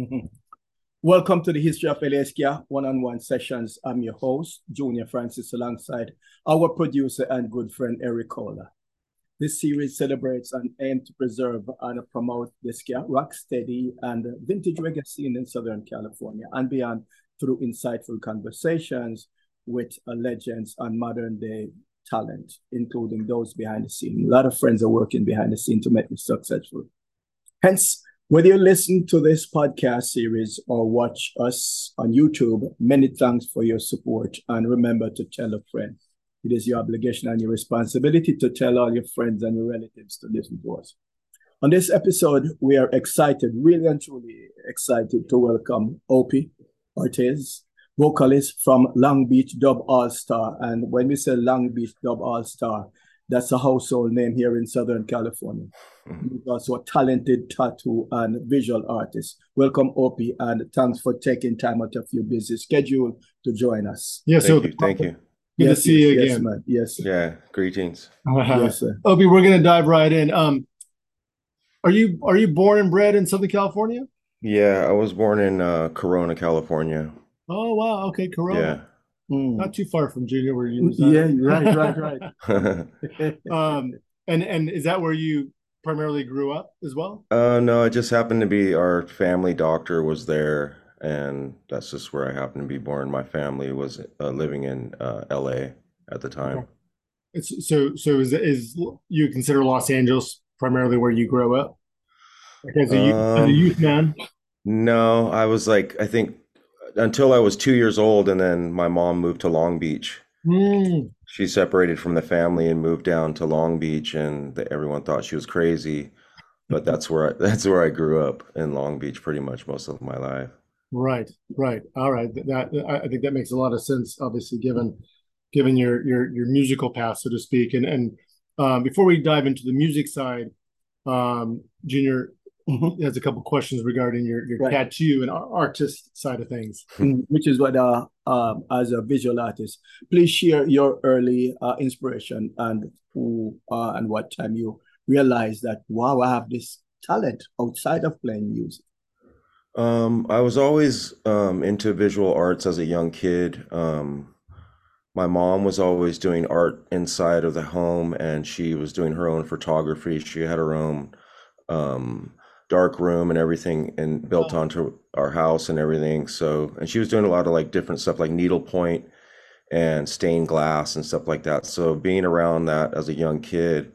Welcome to the History of LA Ska one-on-one sessions. I'm your host, Junor Francis, alongside our producer and good friend, Eric Kohler. This series celebrates and aims to preserve and promote the rock steady, and vintage reggae scene in Southern California and beyond through insightful conversations with legends and modern-day talent, including those behind the scene. A lot of friends are working behind the scene to make this successful. Hence, whether you listen to this podcast series or watch us on YouTube, many thanks for your support. And remember to tell a friend. It is your obligation and your responsibility to tell all your friends and your relatives to listen to us. On this episode, we are excited, really and truly excited to welcome Opie Ortiz, vocalist from Long Beach Dub All Star. And when we say Long Beach Dub All Star, that's a household name here in Southern California. Mm-hmm. He's also a talented tattoo and visual artist. Welcome, Opie, and thanks for taking time out of your busy schedule to join us. Yes, thank so you. Thank you. Good yes, to see yes, you yes, again. man. Yes, sir. Yeah, greetings. yes, sir. Opie, we're gonna dive right in. Um, are you are you born and bred in Southern California? Yeah, I was born in uh, Corona, California. Oh wow, okay, Corona. Mm. Not too far from Junor where you reside. Yeah, right, right, right. Um, and and is that where you primarily grew up as well? uh, no, it just happened to be our family doctor was there, and that's just where I happened to be born. My family was uh, living in uh, LA at the time. It's so so is is you consider Los Angeles primarily where you grow up? Like as a, youth, as a Um, youth man? No, I was like, I think until I was two years old, and then my mom moved to Long Beach. Mm, She separated from the family and moved down to Long Beach, and the, everyone thought she was crazy. But that's where I, that's where I grew up in Long Beach, pretty much most of my life. right, right. All right. That, I think that makes a lot of sense, obviously, given given your your your musical path, so to speak. And and um, before we dive into the music side, um, Junor Mhm. has a couple questions regarding your your Right. tattoo and artist side of things. Mm, Which is what, uh, um, as a visual artist, please share your early uh, inspiration and who uh, and what time you realized that, wow, I have this talent outside of playing music. Um, I was always um, into visual arts as a young kid. Um, my mom was always doing art inside of the home, and she was doing her own photography. She had her own um, dark room and everything, and built onto our house and everything. So, and she was doing a lot of like different stuff, like needlepoint and stained glass and stuff like that. So, being around that as a young kid,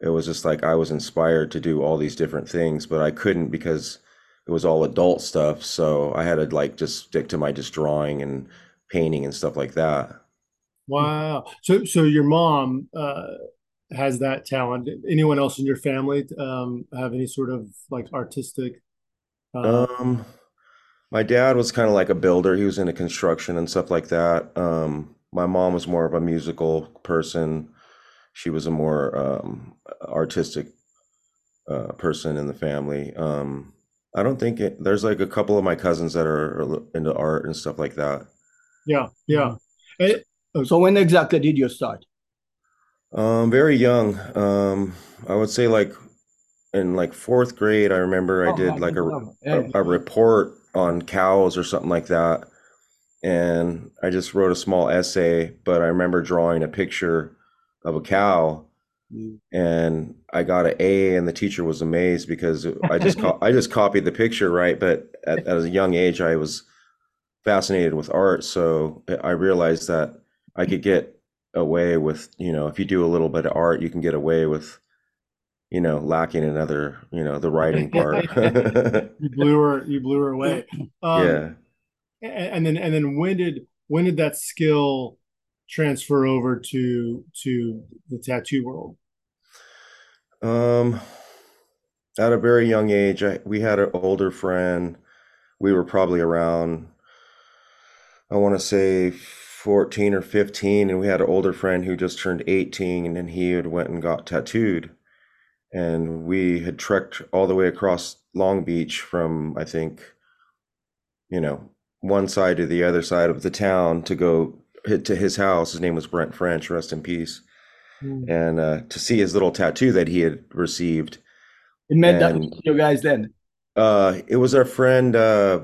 it was just like I was inspired to do all these different things, but I couldn't because it was all adult stuff. So I had to like just stick to my just drawing and painting and stuff like that. Wow. So so your mom uh, has that talent. Anyone else in your family um, have any sort of like artistic? Uh, Um, my dad was kind of like a builder. He was into construction and stuff like that. Um, my mom was more of a musical person. She was a more um, artistic uh, person in the family. Um, I don't think it, there's like a couple of my cousins that are, are into art and stuff like that. yeah, yeah. Eh, So when exactly did you start? Um, very young. Um, I would say like in like fourth grade, I remember I Oh, did like a, a, a report on cows or something like that. And I just wrote a small essay, but I remember drawing a picture of a cow Mm. and I got an A and the teacher was amazed because I just co I just copied the picture, right? But at, at a young age, I was fascinated with art, so I realized that I could get away with, you know, if you do a little bit of art, you can get away with, you know, lacking another, you know, the writing part. you blew her. You blew her away. Um, Yeah. And then and then when did when did that skill transfer over to to the tattoo world? Um, at a very young age, I, we had an older friend. We were probably around, I want to say 14 or 15, and we had an older friend who just turned 18, and then he had went and got tattooed. And we had trekked all the way across Long Beach from, I think, you know, one side to the other side of the town to go hit to his house. His name was Brent French, rest in peace. Hmm. And uh, to see his little tattoo that he had received. It meant that And- to you guys then. Uh, it was our friend uh,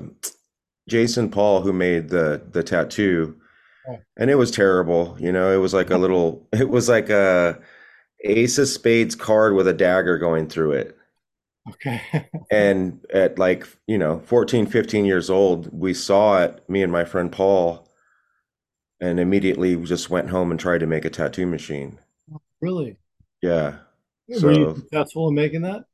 Jason Paul who made the the tattoo. And it was terrible. You know, it was like a little. It was like a ace of spades card with a dagger going through it. Okay. And at like, you know, 14, 15 years old, we saw it, me and my friend Paul, and immediately we just went home and tried to make a tattoo machine. Really? Yeah. Were you So, successful in making that?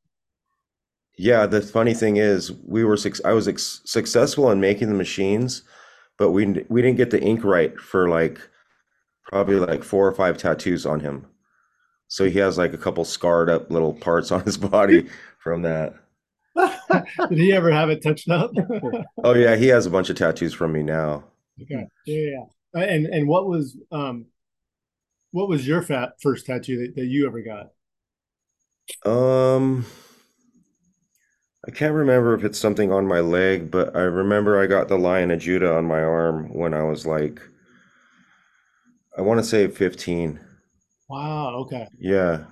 yeah, the funny thing is we were suc I was ex successful in making the machines, but we we didn't get the ink right for like probably like four or five tattoos on him. So he has like a couple scarred up little parts on his body from that. Did he ever have it touched up? Oh yeah, he has a bunch of tattoos from me now. Okay. Yeah, yeah. yeah. And and what was um what was your fat first tattoo that, that you ever got? Um, I can't remember if it's something on my leg, but I remember I got the Lion of Judah on my arm when I was like, I want to say 15. Wow, okay. Yeah.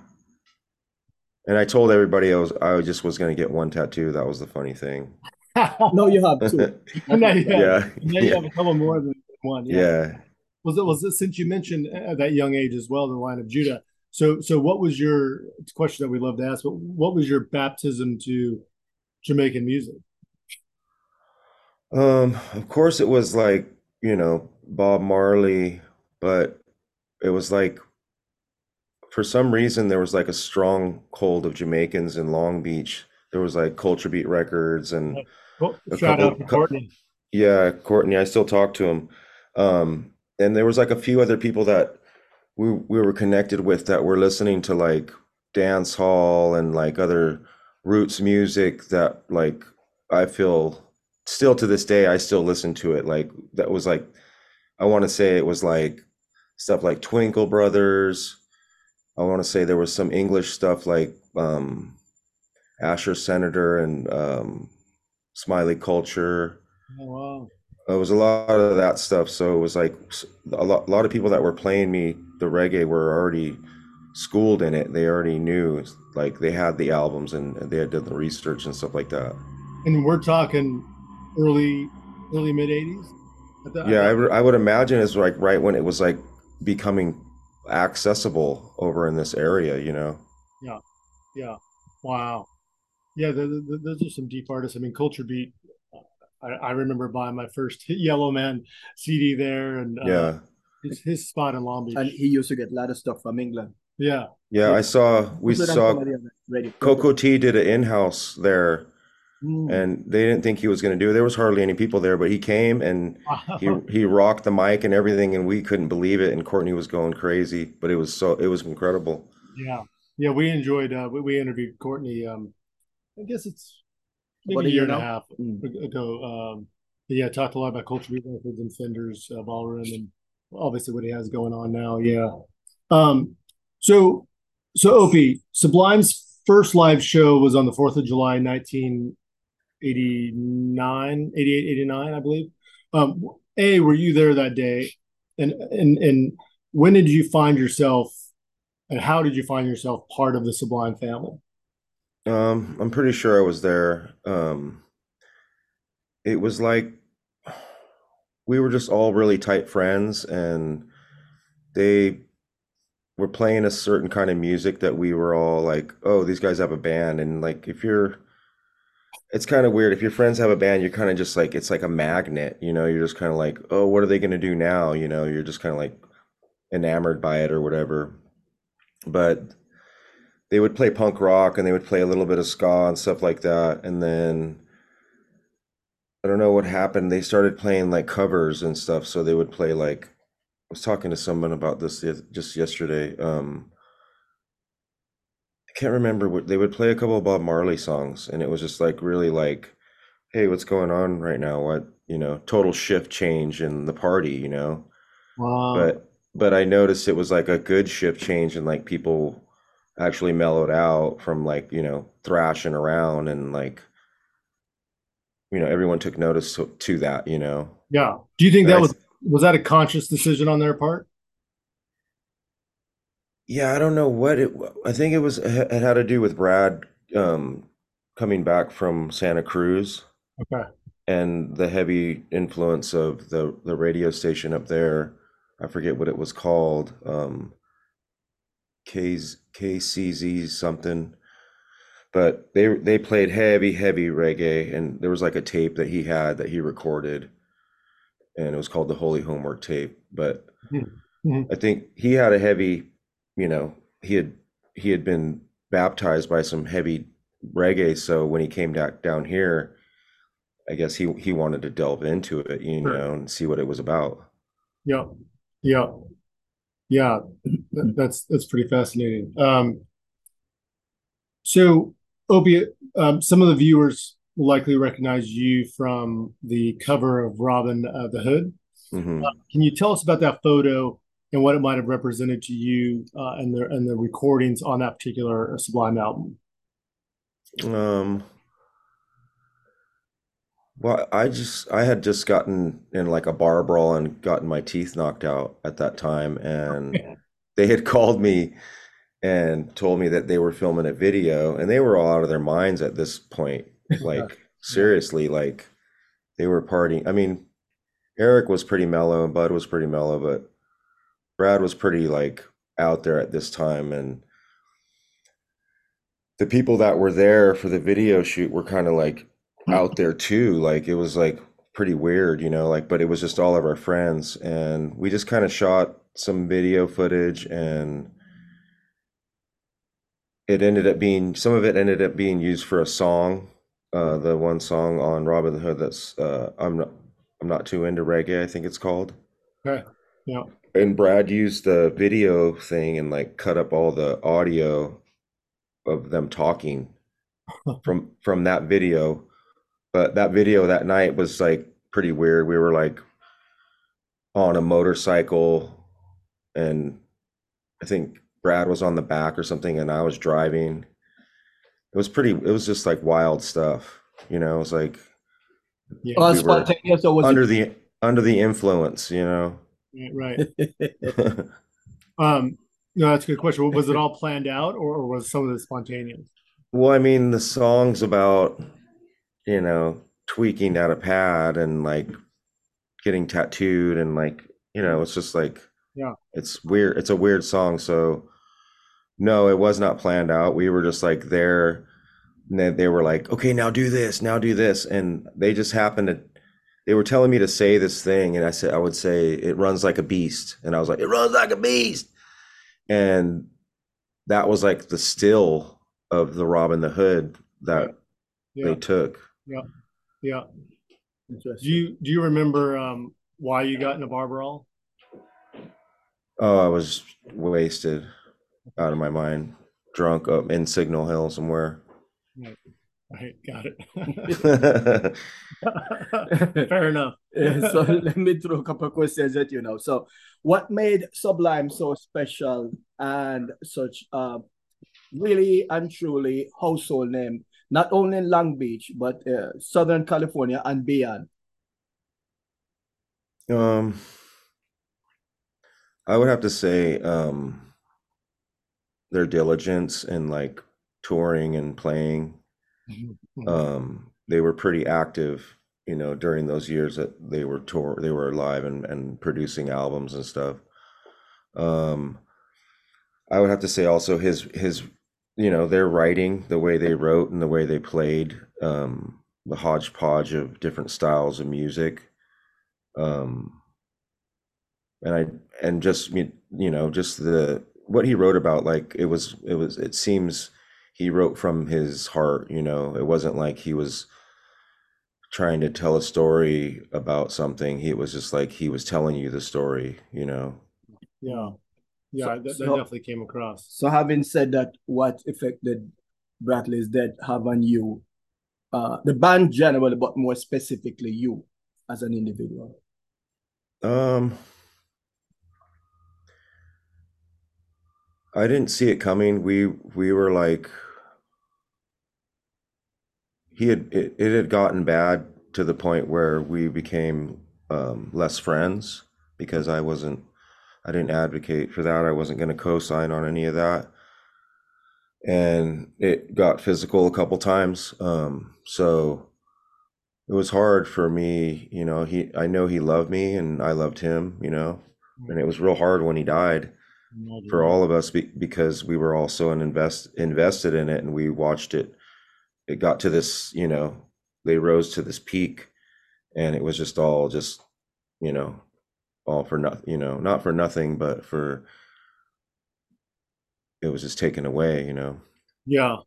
And I told everybody I was I just was gonna get one tattoo. That was the funny thing. No, you have two. And now you have, Yeah. now you Yeah. have a couple more than one. Yeah. Yeah. Was it was it since you mentioned at that young age as well, the line of Judah? So so what was your question that we love to ask, but what was your baptism to Jamaican music? Um, of course it was like, you know, Bob Marley, but it was like for some reason there was like a strong hold of Jamaicans in Long Beach. There was like Culture Beat Records and Oh, A shout couple- out to Courtney. Yeah, Courtney, I still talk to him. Um, and there was like a few other people that we we were connected with that were listening to like dance hall and like other roots music that like I feel still to this day I still listen to it. Like that was like I want to say it was like stuff like Twinkle Brothers. I want to say there was some English stuff like um Asher Senator and um Smiley Culture. Oh, wow. It was a lot of that stuff. So it was like a lot, a lot of people that were playing me the reggae were already schooled in it. They already knew, like they had the albums and they had done the research and stuff like that. And we're talking early early mid 80s? Yeah, I, would- I would imagine it's like right when it was like becoming accessible over in this area, you know? Yeah. Yeah. Wow. Yeah, th th th- those are some deep artists. I mean, Culture Beat. I, I remember buying my first Yellowman CD there, and uh, Yeah. his, his spot in Long Beach. And he used to get a lot of stuff from England. Yeah, Yeah, I saw, we saw somebody on the radio. Cocoa Tea did an in-house there Mm. and they didn't think he was going to do it. There was hardly any people there, but he came and he he rocked the mic and everything, and we couldn't believe it. And Courtney was going crazy, but it was so it was incredible. yeah, yeah. We enjoyed. Uh, we, we interviewed Courtney. Um, I guess it's maybe About a a year year and a half Mm. ago. Um, but yeah, talked a lot about Culture Beat Records and Fenders uh, Ballroom, and obviously what he has going on now. Yeah. Um. So, so Opie Sublime's first live show was on the Fourth of July, 1989, 88, 89, I believe. Um. A, were you there that day? And and and when did you find yourself? And how did you find yourself part of the Sublime family? Um, I'm pretty sure I was there. Um, it was like we were just all really tight friends, and they were playing a certain kind of music that we were all like, "Oh, these guys have a band," and like if you're It's kind of weird. If your friends have a band, you're kind of just like, it's like a magnet, you know, you're just kind of like, oh, what are they going to do now? You know, you're just kind of like enamored by it or whatever. But they would play punk rock and they would play a little bit of ska and stuff like that. And then I don't know what happened. They started playing like covers and stuff. So they would play like, was talking to someone about this just yesterday. Um, I can't remember what they would play a couple of Bob Marley songs, and it was just like really like, hey, what's going on right now? What, you know, total shift change in the party, you know? Wow. But but I noticed it was like a good shift change and like people actually mellowed out from like, you know, thrashing around and like you know, everyone took notice to, to that, you know. yeah. Do you think And that I was was that a conscious decision on their part? Yeah, I don't know what it. I think it was. It had to do with Brad um, coming back from Santa Cruz Okay. and the heavy influence of the the radio station up there. I forget what it was called. Um, K's KCZ something. But they they played heavy, heavy reggae, and there was like a tape that he had that he recorded, and it was called the Holy Homework tape. But Mhm. I think he had a heavy, you know, he had he had been baptized by some heavy reggae, so when he came back down here, I guess he he wanted to delve into it, you Sure. know, and see what it was about. Yeah. Yeah. Yeah. That's that's pretty fascinating. Um, so Opiate, um, some of the viewers likely recognize you from the cover of Robbin' uh, the Hood. hmm Can you tell us about that photo and what it might have represented to you uh, and the and the recordings on that particular Sublime album? Um, well, I just I had just gotten in like a bar brawl and gotten my teeth knocked out at that time, and they had called me and told me that they were filming a video, and they were all out of their minds at this point. Like seriously, like they were partying. I mean, Eric was pretty mellow and Bud was pretty mellow, but Brad was pretty like out there at this time, and the people that were there for the video shoot were kind of like out there too. Like it was like pretty weird, you know, like but it was just all of our friends and we just kind of shot some video footage and it ended up being some of it ended up being used for a song. Uh the one song on Robin Hood that's uh I'm not I'm not too into reggae, I think it's called. Okay. Yeah. And Brad used the video thing and like cut up all the audio of them talking from from that video. But that video that night was like pretty weird. We were like on a motorcycle and I think Brad was on the back or something and I was driving. It was pretty it was just like wild stuff, you know, it was like Yeah. We were spontaneous or was under the under the influence, you know. Right. it? Um, no, that's a good question. Was it all planned out or, or was some of it spontaneous? Well, I mean, the song's about, you know, tweaking out a pad and like getting tattooed and like, you know, it's just like, Yeah. it's weird. It's a weird song. So, no, it was not planned out. We were just like there. And they were like, okay, now do this, now do this. And they just happened to, they were telling me to say this thing. And I said, I would say, it runs like a beast. And I was like, it runs like a beast. And that was like the still of the Robbin' the Hood that Yeah. they took. Yeah. Yeah. Do you do you remember um why you got in a bar brawl? Oh, I was wasted out of my mind, drunk up in Signal Hill somewhere. Right, got it. Fair enough. So let me throw a couple of questions at you now. So, what made Sublime so special and such uh, really and truly household name, not only in Long Beach but uh, Southern California and beyond? Um, I would have to say, um, their diligence in like touring and playing. Um, they were pretty active, you know, during those years that they were tour, they were alive and, and producing albums and stuff. Um, I would have to say also his his, you know, their writing, the way they wrote and the way they played, um, the hodgepodge of different styles of music. Um, and I and just you know just the what he wrote about like it was it was it seems he wrote from his heart you know it wasn't like he was trying to tell a story about something he was just like he was telling you the story you know Yeah. Yeah, So- that, that so- definitely came across. So, having said that, what effect did Bradley's death have on you, uh, the band generally, but more specifically you as an individual? um I didn't see it coming we we were like he had it, it had gotten bad to the point where we became um, less friends because I wasn't I didn't advocate for that. I wasn't going to co-sign on any of that. and it got physical a couple times. Um, so it was hard for me, you know, he I know he loved me and I loved him, you know. And it was real hard when he died for all of us be, because we were all so invest invested in it and we watched it it got to this, you know, they rose to this peak and it was just all just, you know, all for nothing, you know, not for nothing, but for it was just taken away, you know. Yeah,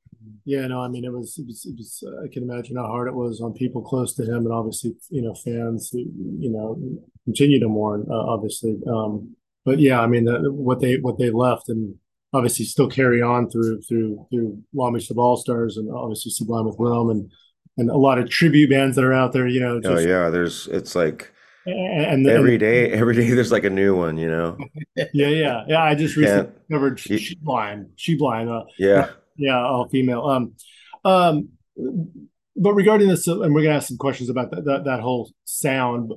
yeah, no, I mean, it was, it was, it was, I can imagine how hard it was on people close to him, and obviously, you know, fans who, you know, continue to mourn, uh, obviously. Um, but yeah, I mean, uh, what they what they left, and obviously still carry on through through through Long Beach All Stars, and obviously Sublime with Rome, and and a lot of tribute bands that are out there, you know. Oh yeah, there's it's like and, and every day, every day there's like a new one, you know. yeah, yeah, yeah. I just recently discovered She Blind, She Blind. Uh, yeah, yeah, all female. Um, um, but regarding this, and we're gonna ask some questions about that that, that whole sound.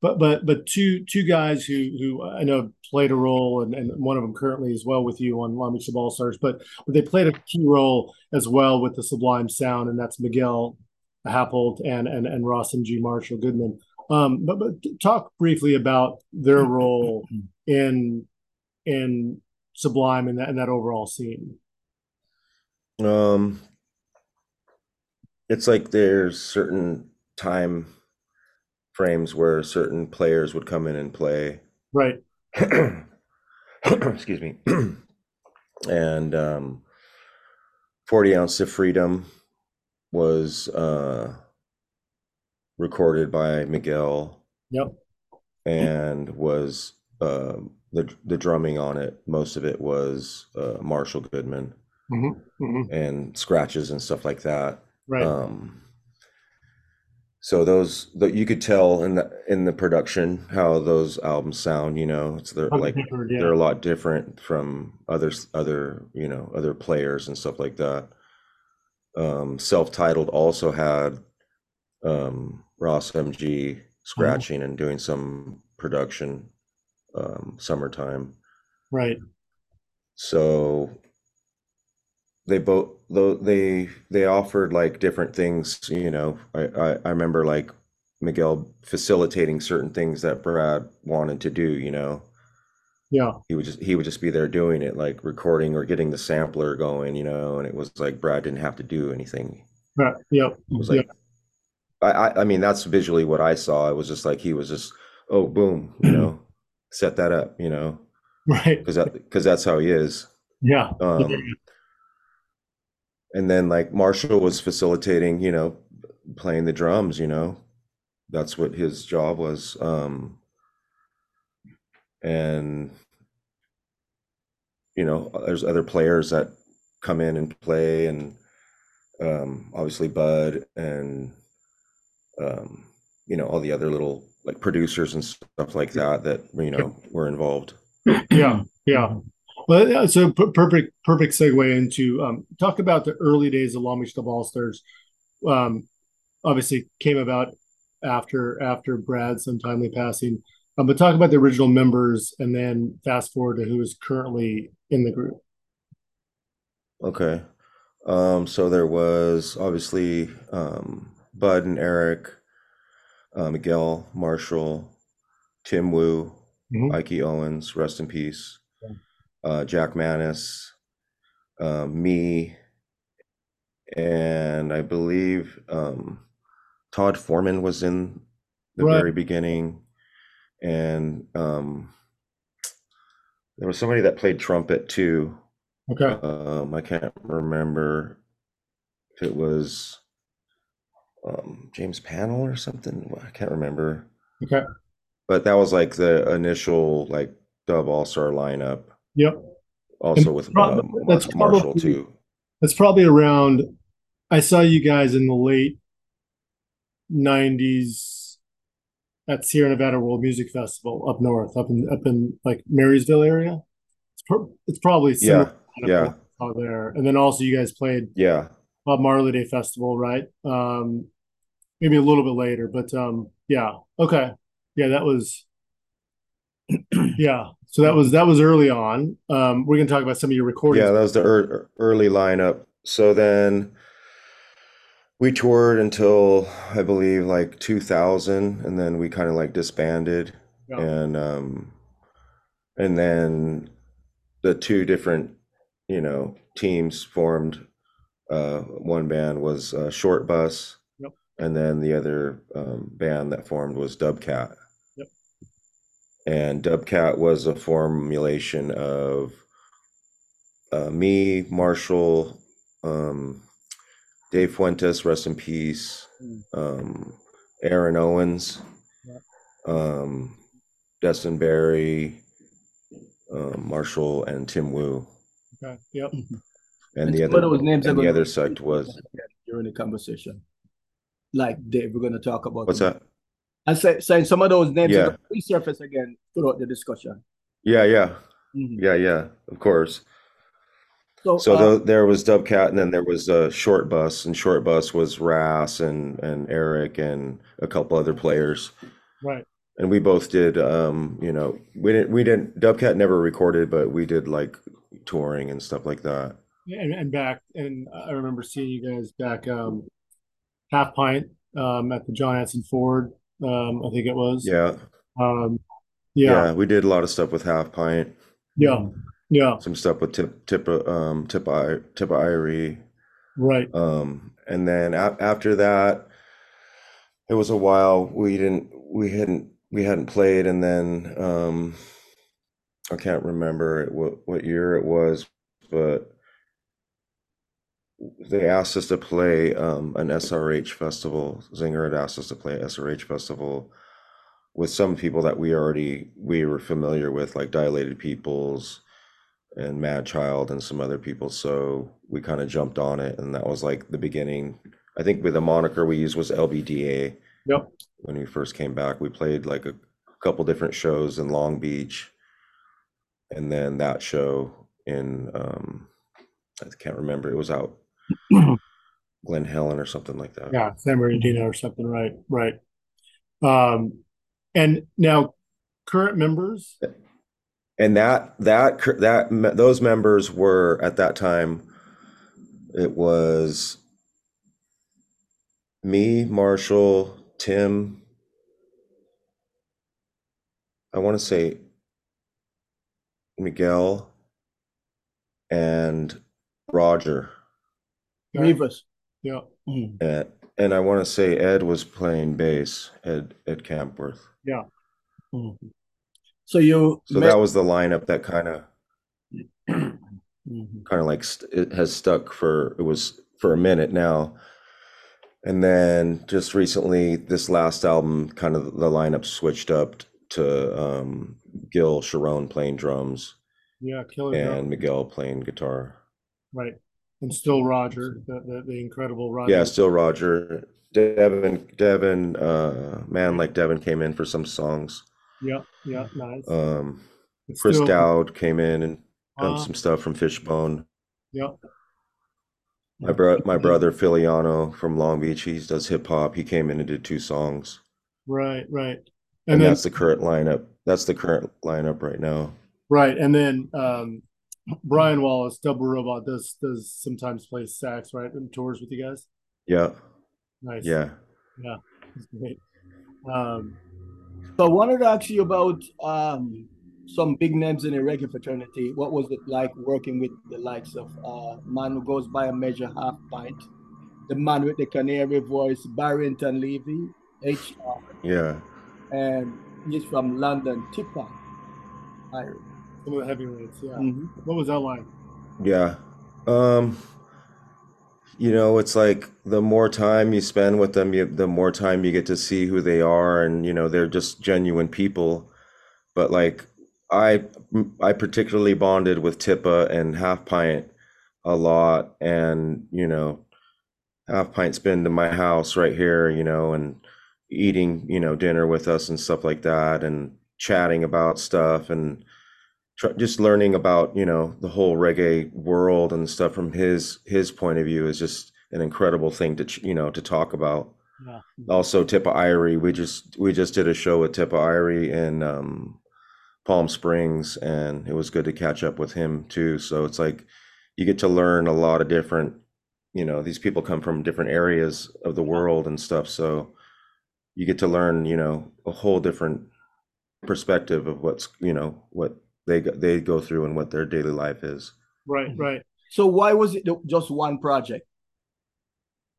But but but two two guys who who I know played a role, and, and one of them currently as well with you on Long Beach All Stars. But but they played a key role as well with the Sublime Sound, and that's Miguel Happoldt and and and Ras MG Marshall Goodman. Um, but but talk briefly about their role in in Sublime and that and that overall scene. Um, it's like there's certain time frames where certain players would come in and play. Right. Excuse me. and um, 40 ounce of freedom was uh, recorded by Miguel. Yep. And was uh, the the drumming on it. Most of it was uh, Marshall Goodman mm-hmm. Mm-hmm. and scratches and stuff like that. Right. Um, so those that you could tell in the in the production how those albums sound. You know, it's they're like yeah. they're a lot different from others other you know other players and stuff like that. Um, self-titled also had um, Ras MG scratching mm-hmm. and doing some production um, summertime. Right. So they both though they they offered like different things you know I, I i remember like miguel facilitating certain things that brad wanted to do you know? Yeah. He would just he would just be there doing it like recording or getting the sampler going you know and it was like brad didn't have to do anything. Right yep it was like yep. i i mean that's visually what i saw. It was just like he was just oh boom you know set that up you know? Right. Because that because that's how he is. Yeah. Um, and then like Marshall was facilitating, you know, playing the drums, you know. That's what his job was. Um and you know, there's other players that come in and play and um obviously Bud and um you know all the other little like producers and stuff like that that you know were involved. Yeah, yeah. Well, so perfect, perfect segue into um, talk about the early days of Long Beach Dub All Stars. Um, obviously, came about after after Brad's untimely passing. Um, but talk about the original members, and then fast forward to who is currently in the group. Okay, um, so there was obviously um, Bud and Eric, uh, Miguel Marshall, Tim Wu, mm-hmm. Ike Owens, rest in peace uh, Jack Manis, uh, me, and I believe um, Todd Foreman was in the right. very beginning, and um, there was somebody that played trumpet too. Okay. Um, I can't remember if it was um, James Panel or something. I can't remember. Okay. But that was like the initial like dub all star lineup. Yep. Also and with um, that's Marshall probably, too. That's probably around. I saw you guys in the late '90s at Sierra Nevada World Music Festival up north, up in up in like Marysville area. It's, pro- it's probably yeah, yeah, out there. And then also you guys played yeah Bob Marley Day Festival, right? Um, maybe a little bit later, but um, yeah, okay, yeah, that was yeah So that was that was early on. Um, we're gonna talk about some of your recordings. Yeah, that was the ear early lineup. So then we toured until I believe like 2000, and then we kind of like disbanded, Yeah. and um, and then the two different, you know, teams formed. Uh, one band was uh, Short Bus, Yep. and then the other um, band that formed was Dubcat. Yep. And Dubcat was a formulation of uh, me, Marshall, um, Dave Fuentes, rest in peace, Mm. um, Aaron Owens, Yep. um, Destin Barry, um, Marshall, and Tim Wu. Okay. Yep. And And the other of those names and the other be sect was during the conversation. Like Dave, we're going to talk about. what's them. that? I say, saying some of those names Yeah. are going to resurface again throughout the discussion. Yeah, yeah, Mhm. yeah, yeah. Of course. So, So uh, tho- there was Dubcat, and then there was uh, Short Bus, and Short Bus was Ras and and Eric and a couple other players. Right. And we both did, um, you know, we didn't we didn't Dubcat never recorded, but we did like touring and stuff like that. And and back and I remember seeing you guys back um half pint um at the John Anson Ford um I think it was. Yeah, Um yeah, yeah. we did a lot of stuff with Half Pint, Yeah. Yeah. some stuff with Tip Tip um Tip I Tip Irie. Right. Um, and then a after that, it was a while we didn't we hadn't we hadn't played, and then um, I can't remember what what year it was, but they asked us to play um, an SRH festival. Zinger had asked us to play an SRH festival with some people that we already we were familiar with, like Dilated Peoples and Madchild and some other people. So we kind of jumped on it, and that was like the beginning. I think with the moniker we used was LBDA Yep. when we first came back. We played like a couple different shows in Long Beach, and then that show in um, I can't remember. It was out Glen Helen or something like that. Yeah, San Bernardino or something, right, right. Um, and now current members, and that that that those members were at that time it was me marshall tim i want to say miguel and roger Rivers. yeah, Mhm. and, and i want to say ed was playing bass ed ed Kampwirth. Mhm. So you so met- that was the lineup that kind of kind of like st- it has stuck for it was for a minute now. And then just recently this last album kind of the lineup switched up to um gil Sharone playing drums. Yeah, killer and Joe. miguel playing guitar. Right, and still Roger, the the, the incredible Roger. yeah still roger devin devin uh man like devin came in for some songs yeah, yeah, nice. um It's chris still- dowd came in and done Ah, some stuff from fishbone yeah, my bro my brother Filiano from long beach he does hip-hop he came in and did two songs right, right, And, and then that's the current lineup. That's the current lineup right now. right, and then um, Brian Wallace, Double Robot, does does sometimes play sax, right, and tours with you guys. Yeah, Nice, yeah. that's great. Um, So I wanted to ask you about um, some big names in the reggae fraternity. What was it like working with the likes of uh, man who goes by a measure half pint, the man with the canary voice, Barrington Levy, HR, Yeah. and he's from London, Tippa. Irie. Some of the heavyweights, yeah. Mhm. What was that like? Yeah. Um you know, it's like the more time you spend with them, you, the more time you get to see who they are and you know, they're just genuine people. But like I I particularly bonded with Tippa and Half Pint a lot and you know, Half Pint's been to my house right here, you know, and eating, you know, dinner with us and stuff like that and chatting about stuff and tr- just learning about, you know, the whole reggae world and stuff from his his point of view is just an incredible thing to, ch- you know, to talk about. Yeah. Also Tippa Irie, we just we just did a show with Tippa Irie in um Palm Springs, and it was good to catch up with him too. So it's like you get to learn a lot of different, you know, these people come from different areas of the world and stuff. So you get to learn, you know, a whole different perspective of what's, you know, what they they go through and what their daily life is. Right, right. So why was it just one project?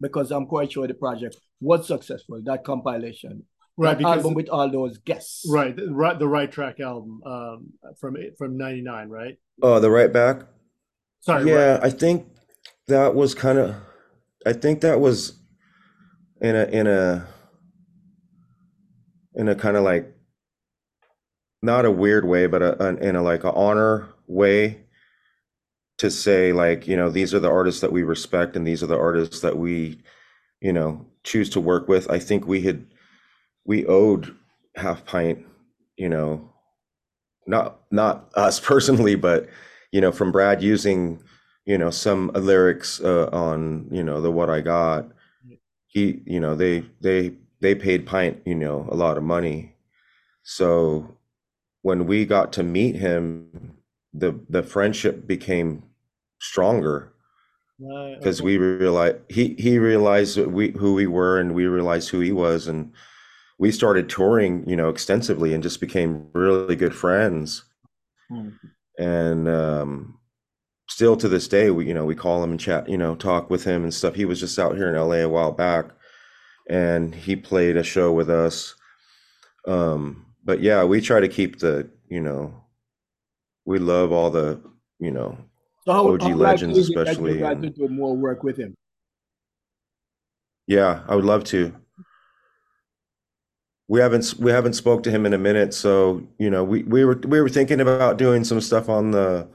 Because I'm quite sure the project was successful. That compilation, right? That album with all those guests, right? The right, the right track album um, from from '99, right? Oh, the right back. Sorry. Yeah, right. I think that was kind of. I think that was in a in a in a kind of like not a weird way, but a, a, in a like a honor way to say like you know these are the artists that we respect and these are the artists that we you know choose to work with. I think we had we owed half pint you know not not us personally but you know from brad using you know some lyrics uh, on you know the what i got. He you know they they they paid pint you know a lot of money. So when we got to meet him the the friendship became stronger because okay. we realized he he realized we who we were and we realized who he was and we started touring you know extensively and just became really good friends Hmm. and um still to this day we you know we call him and chat you know talk with him and stuff he was just out here in LA a while back and he played a show with us um but yeah we try to keep the you know we love all the you know So how, OG how legends it that especially you guys and- to do more work with him? Yeah, I would love to. We haven't we haven't spoke to him in a minute, so you know, we we were we were thinking about doing some stuff on the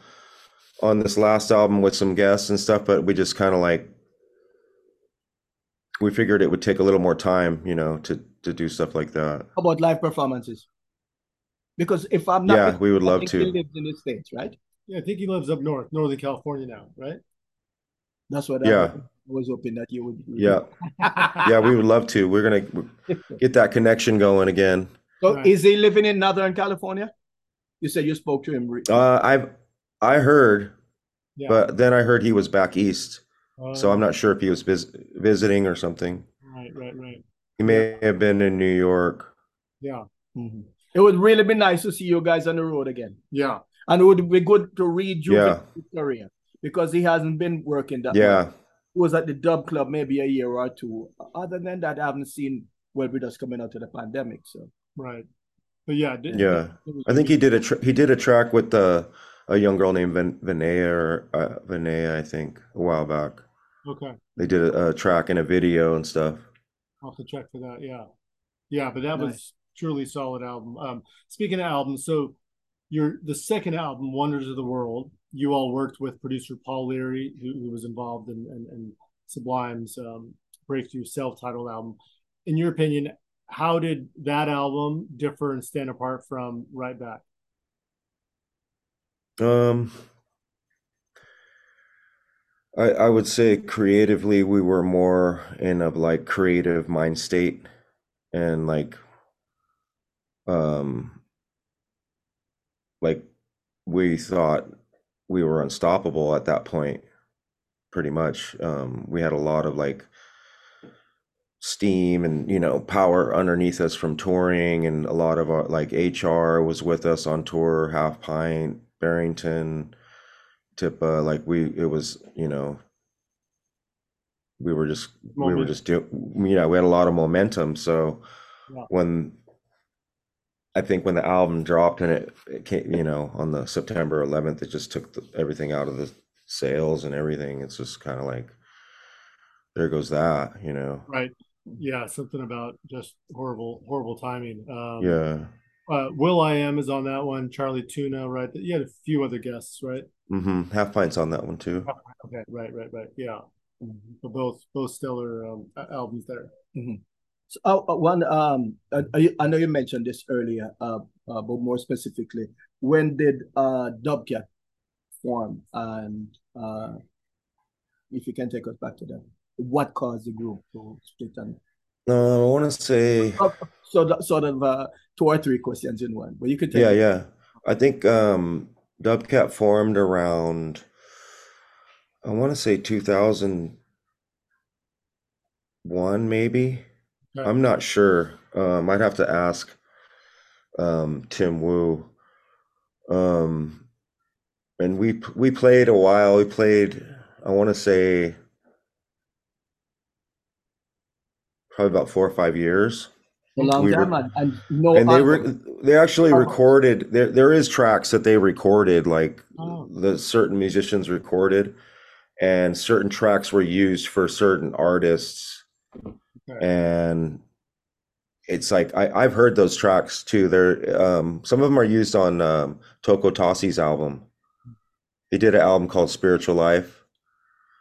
on this last album with some guests and stuff, but we just kind of like we figured it would take a little more time, you know, to to do stuff like that. How about live performances? Because if I'm not, Yeah, we would love to. he lives in the states, right? Yeah, I think he lives up north, Northern California now, right? That's what Yeah. I was hoping that you would. Yeah, yeah, we would love to. We're gonna get that connection going again. So Right. is he living in Northern California? You said you spoke to him. re- Uh, I've I heard, Yeah. but then I heard he was back east, so Uh, I'm not sure if he was vis visiting or something. Right, right, right. He may have been in New York. Yeah, Mhm. It would really be nice to see you guys on the road again. yeah, And it would be good to rejuvenate Yeah. his career because he hasn't been working that much. Yeah, He was at the dub club maybe a year or two. Other than that, I haven't seen well with us coming out of the pandemic. So right. But yeah, d- yeah. it was I think he did a tr he did a track with the a young girl named Vin Vinaya or uh, Vinaya, I think, a while back. Okay, They did a, a track and a video and stuff. I'll have to check for that. Yeah, yeah. But that was Nice. Truly solid album. Um, speaking of albums, so your the second album, Wonders of the World, you all worked with producer Paul Leary, who, who was involved in, in, in Sublime's um, breakthrough self-titled album. In your opinion, how did that album differ and stand apart from Right Back? Um, I I would say creatively we were more in a like creative mind state and like um like we thought we were unstoppable at that point pretty much. Um we had a lot of like steam and you know power underneath us from touring and a lot of our like HR was with us on tour Half Pint Barrington Tippa like we it was you know we were just we were just doing you know we had a lot of momentum. So Yeah. when I think when the album dropped and it, it came you know on the September 11th it just took the, everything out of the sales and everything it's just kind of like there goes that you know Right. Yeah, something about just horrible, horrible timing. Um, yeah Uh, will.i.am is on that one. Charlie Tuna, right? You had a few other guests, right? Mm-hmm. Half Pint's on that one too Okay, right, right, right. Yeah, but both both stellar um, albums there. So, uh, uh, one, um, uh, I, I know you mentioned this earlier, uh, uh, but more specifically, when did uh, Dubcat form? And uh, if you can take us back to that, what caused the group to split? And uh, I want to say oh, so, sort of uh, two or three questions in one, but you could take Yeah, it. yeah. I think um, Dubcat formed around, I want to say 2001, maybe. Okay. I'm not sure. Um, I'd have to ask um, Tim Wu. Um, and we we played a while. We played, I want to say, probably about four or five years. A long We time were- and, no and they album. re- they actually Oh. recorded there there is tracks that they recorded like Oh. the certain musicians recorded and certain tracks were used for certain artists And it's like I, I've heard those tracks too they're um, some of them are used on um, Toko Tasi's album he did an album called Spiritual Life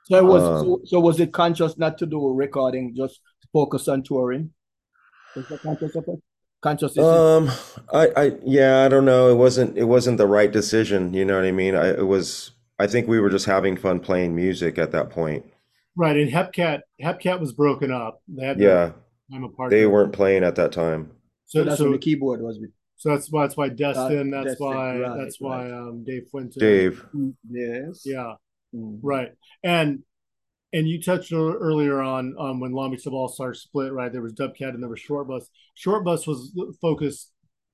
So it was um, so, so was it conscious not to do recording, just focus on touring? Was that conscious of it? Conscious? Um, I, I, yeah, I don't know. It wasn't, it wasn't the right decision. You know what I mean? I, it was, I think we were just having fun playing music at that point. Right, and Hepcat Hepcat was broken up. They had their Yeah, time apart. they weren't playing at that time. so So that's so when the keyboard was so that's why that's why Deston. that's Deston, why right, that's why um Dave Fuentes. Dave, yes. Yeah. Mhm. Right. And and you touched earlier on um, when Long Beach Dub All Stars split, right? There was Dubcat and there was Short Bus. Short Bus was focused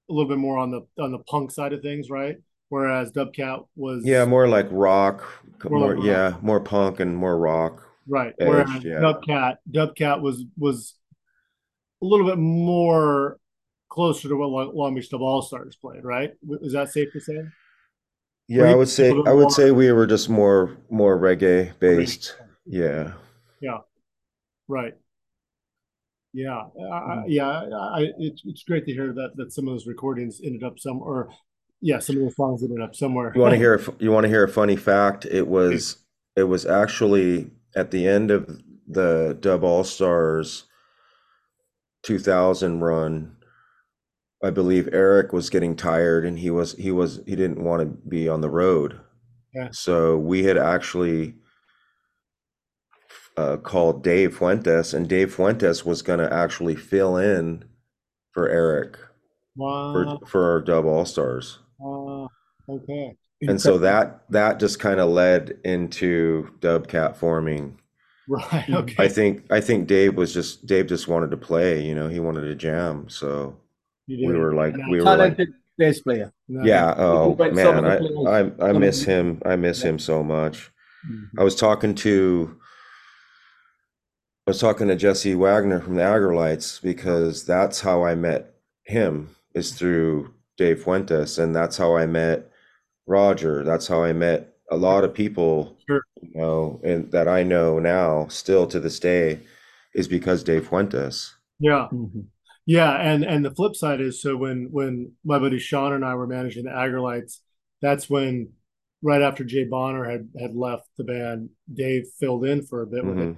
a little bit more on the on the punk side of things, right? Whereas Dubcat was yeah, more like rock, More more, like yeah, more punk and more rock. Right. edge, Whereas yeah. Dubcat Dubcat was was a little bit more closer to what Long Beach Dub All Stars played, right? Is that safe to say? Yeah, I would say, I would more- say we were just more, more reggae based. Yeah. Yeah. Right. Yeah, I, Mm. Yeah, I, it's it's great to hear that that some of those recordings ended up some, or yeah, some of the songs ended up somewhere. You want to hear, a you want to hear a funny fact? It was, it was actually at the end of the Dub All Stars 2000 run. I believe Eric was getting tired and he was, he was, he didn't want to be on the road. Yeah. So we had actually uh, called Dave Fuentes and Dave Fuentes was going to actually fill in for Eric Wow. for, for our Dub All Stars. Uh, okay. And so that that just kind of led into Dubcat forming. Right. Mhm. Okay. I think I think Dave was just Dave just wanted to play, you know, he wanted to jam. So we were like And we were like bass player. No, yeah, oh man, I I I miss him. I miss Yeah. him so much. Mhm. I was talking to I was talking to Jesse Wagner from the Aggrolites because that's how I met him is through Dave Fuentes and that's how I met Roger. That's how I met a lot of people, Sure. you know, and that I know now still to this day is because Dave Fuentes. Yeah. Mhm. Yeah. And and the flip side is so when when my buddy Sean and I were managing the Aggrolites, that's when right after Jay Bonner had had left the band, Dave filled in for a bit with it. Mhm.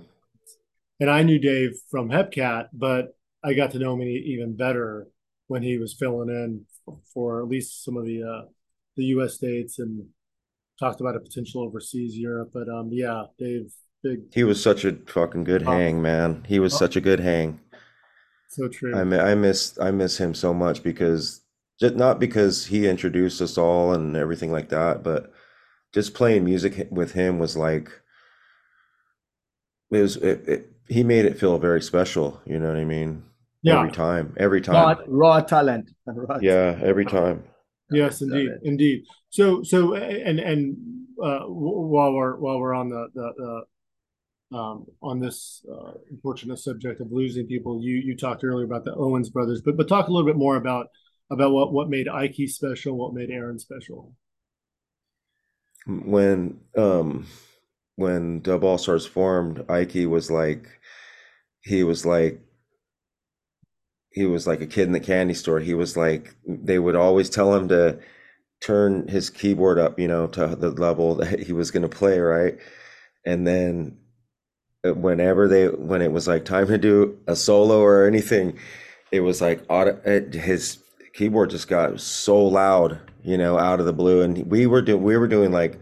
And I knew Dave from Hepcat, but I got to know him e- even better when he was filling in for at least some of the uh, the U.S. states and talked about a potential overseas Europe. But um, yeah, Dave, big, He was such a fucking good Oh. hang, man. He was Oh. such a good hang. so true. I I miss I miss him so much because just not because he introduced us all and everything like that, but just playing music with him was like it was it, it, he made it feel very special, you know what I mean? yeah, Every time, every Raw, time. raw talent. Raw Yeah, every time. Yes, indeed, it. indeed. So so and and uh, while we're while we're on the the, the um, on this uh, unfortunate subject of losing people, you you talked earlier about the Owens brothers, but but talk a little bit more about about what what made Ike special, what made Aaron special. When um when Dub All Stars formed, Ike was like he was like he was like a kid in the candy store. He was like they would always tell him to turn his keyboard up, you know, to the level that he was going to play, right? And then uh, whenever they when it was like time to do a solo or anything, it was like auto, his keyboard just got so loud, you know, out of the blue. And we were doing we were doing like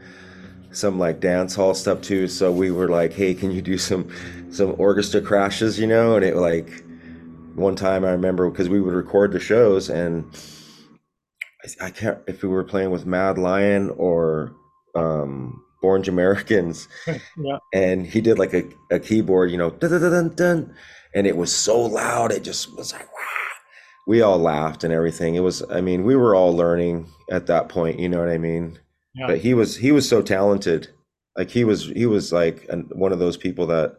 some like dance hall stuff too. So we were like, hey, can you do some some orchestra crashes, you know? And it like one time I remember because we would record the shows and I, I can't if we were playing with Mad Lion or um Born Jamericans Yeah. and he did like a, a keyboard, you know, dun, dun, dun, dun, dun, and it was so loud, it just was like, wow. We all laughed and everything. It was, I mean, we were all learning at that point, you know what I mean? Yeah. But he was, he was so talented. Like he was, he was like an, one of those people that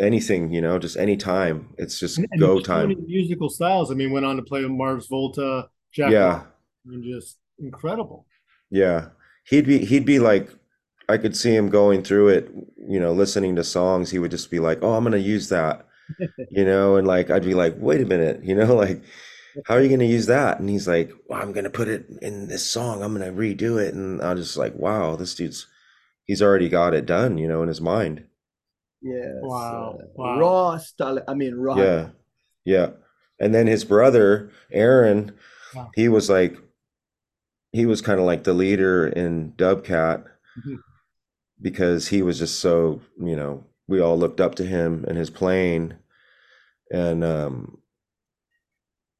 anything, you know, just any time, it's just And, go time. musical styles. I mean, went on to play with Mars Volta, Jack Yeah, and just incredible. yeah. He'd be, he'd be like, I could see him going through it, you know, listening to songs. He would just be like, "Oh, I'm gonna use that," you know, and like I'd be like, "Wait a minute," you know, like how are you gonna use that? And he's like, well, I'm gonna put it in this song. I'm gonna redo it. And I'm just like, wow, this dude's he's already got it done, you know, in his mind. Yes. Wow. uh, Wow. raw style. I mean, raw. Yeah, yeah. And then his brother, Aaron, Wow. he was like he was kind of like the leader in Dubcat Mhm. because he was just so, you know, we all looked up to him and his playing. And um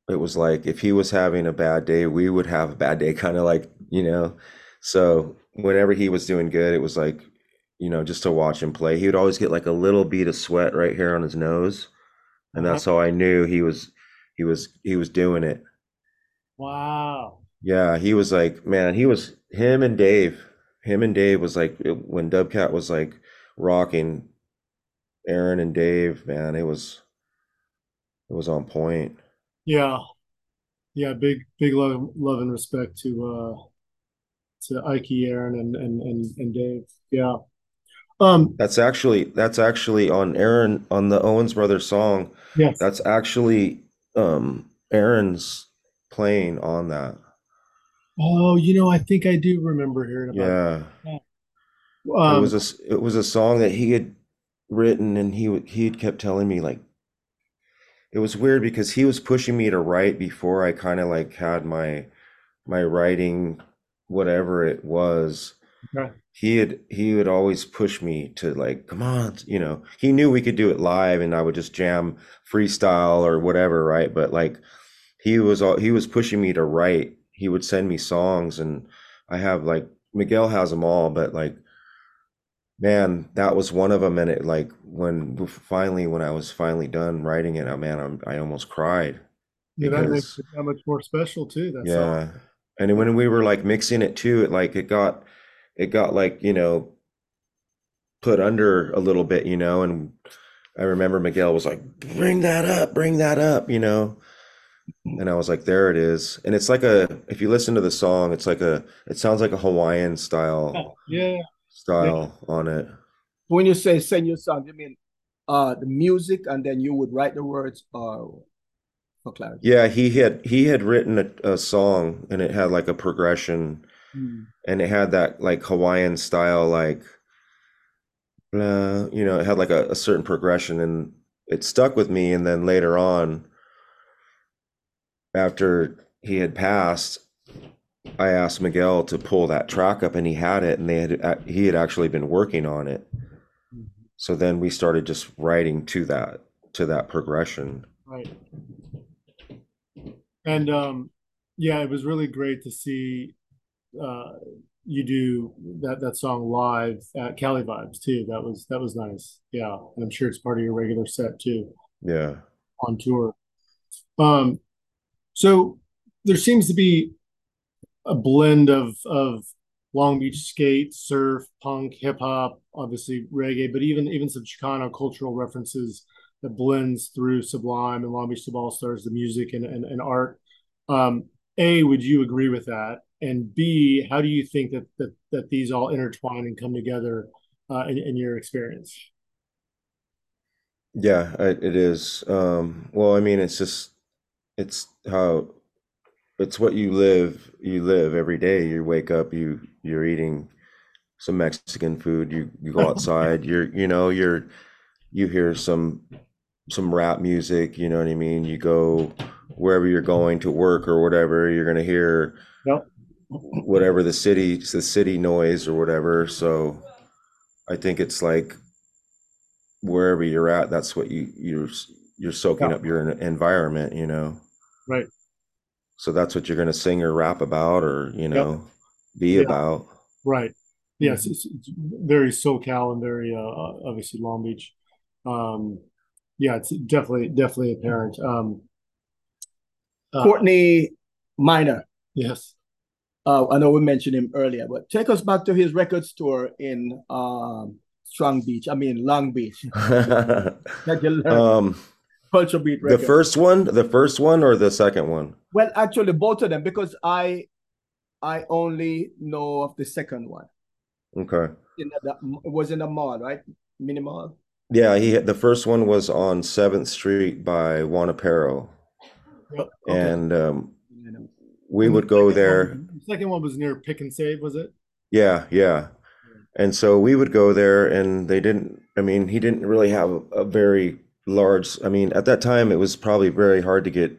it was like if he was having a bad day, we would have a bad day, kind of like, you know. So whenever he was doing good, it was like, you know, just to watch him play. He would always get like a little bead of sweat right here on his nose, and Uh-huh. that's how I knew he was he was he was doing it. Wow. Yeah, he was like, man, he was him and Dave. Him and Dave was like when Dubcat was like rocking Aaron and Dave, man, it was it was on point. Yeah. Yeah. Big, big love, love and respect to uh to Ike, Aaron, and and and, and Dave. Yeah. Um. That's actually that's actually on Aaron on the Owens Brothers song. Yes. That's actually um Aaron's playing on that. Oh, you know, I think I do remember hearing about Yeah. it. It Um. was a it was a song that he had written and he would he had kept telling me like it was weird because he was pushing me to write before I kind of like had my my writing whatever it was. Okay. He had he would always push me to like come on, you know. He knew we could do it live and I would just jam freestyle or whatever, right? But like he was all he was pushing me to write. He would send me songs and I have like Miguel has them all, but like man, that was one of them. And it like when finally when I was finally done writing it, oh man, I'm, I almost cried Yeah, that makes it that much more special too. That song. yeah. And when we were like mixing it too, it like it got it got like, you know, put under a little bit, you know, and I remember Miguel was like, bring that up, bring that up, you know. And I was like, there it is. And it's like a if you listen to the song, it's like a it sounds like a Hawaiian style Yeah. Yeah. style on it. When you say send your song, you mean uh the music and then you would write the words or for clarity. Yeah, he had he had written a, a song and it had like a progression Mm. and it had that like Hawaiian style like you know, it had like a, a certain progression and it stuck with me and then later on after he had passed I asked Miguel to pull that track up and he had it and they had he had actually been working on it. So then we started just writing to that to that progression. Right. And um, yeah, it was really great to see uh, you do that that song live at Cali Vibes too. That was that was nice. Yeah, and I'm sure it's part of your regular set too Yeah. on tour. Um, so there seems to be a blend of of Long Beach skate, surf, punk, hip hop, obviously reggae, but even even some Chicano cultural references that blends through Sublime and Long Beach Dub All Stars, the music and, and, and art. Um, a, would you agree with that? And B, how do you think that that that these all intertwine and come together uh, in, in your experience? Yeah, it is. Um, well, I mean, it's just it's how it's what you live you live every day. You wake up, you you're eating some Mexican food, you you go outside, you're you know, you're you hear some some rap music, you know what I mean? You go wherever you're going to work or whatever, you're gonna hear Yep. Whatever the city the city noise or whatever. So I think it's like wherever you're at, that's what you you're you're soaking Yeah. up your environment, you know. Right. So that's what you're going to sing or rap about or, you know, yep. be yeah. about. Right. Yes, it's, it's, very SoCal and very uh, obviously Long Beach. Um, yeah, it's definitely definitely apparent. Um, uh, Courtney Minor. Yes. Uh, I know we mentioned him earlier, but take us back to his record store in um, Strong Beach. I mean Long Beach. um, Culture Beat. Record. The first one, the first one, or the second one? Well, actually, both of them because I, I only know of the second one. Okay. In the, it was in the mall, right? Minimal. Yeah, he the first one was on Seventh Street by Juan Aparo, okay. and um, we would go there. One, the second one was near Pick and Save, was it? Yeah, yeah. And so we would go there, and they didn't. I mean, he didn't really have a, a very large. I mean, at that time, it was probably very hard to get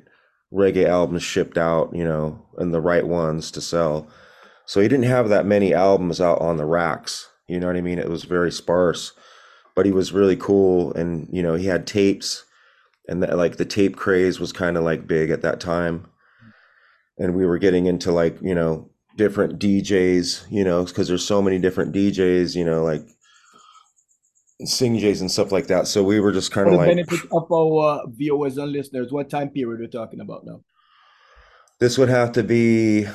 reggae albums shipped out, you know, and the right ones to sell. So he didn't have that many albums out on the racks. You know what I mean? It was very sparse, but he was really cool. And, you know, he had tapes and the, like the tape craze was kind of like big at that time. And we were getting into like, you know, different DJs, you know, because there's so many different DJs, you know, like sing Jays and stuff like that. So we were just kind of like benefit of our viewers and listeners. What time period we're talking about now? This would have to be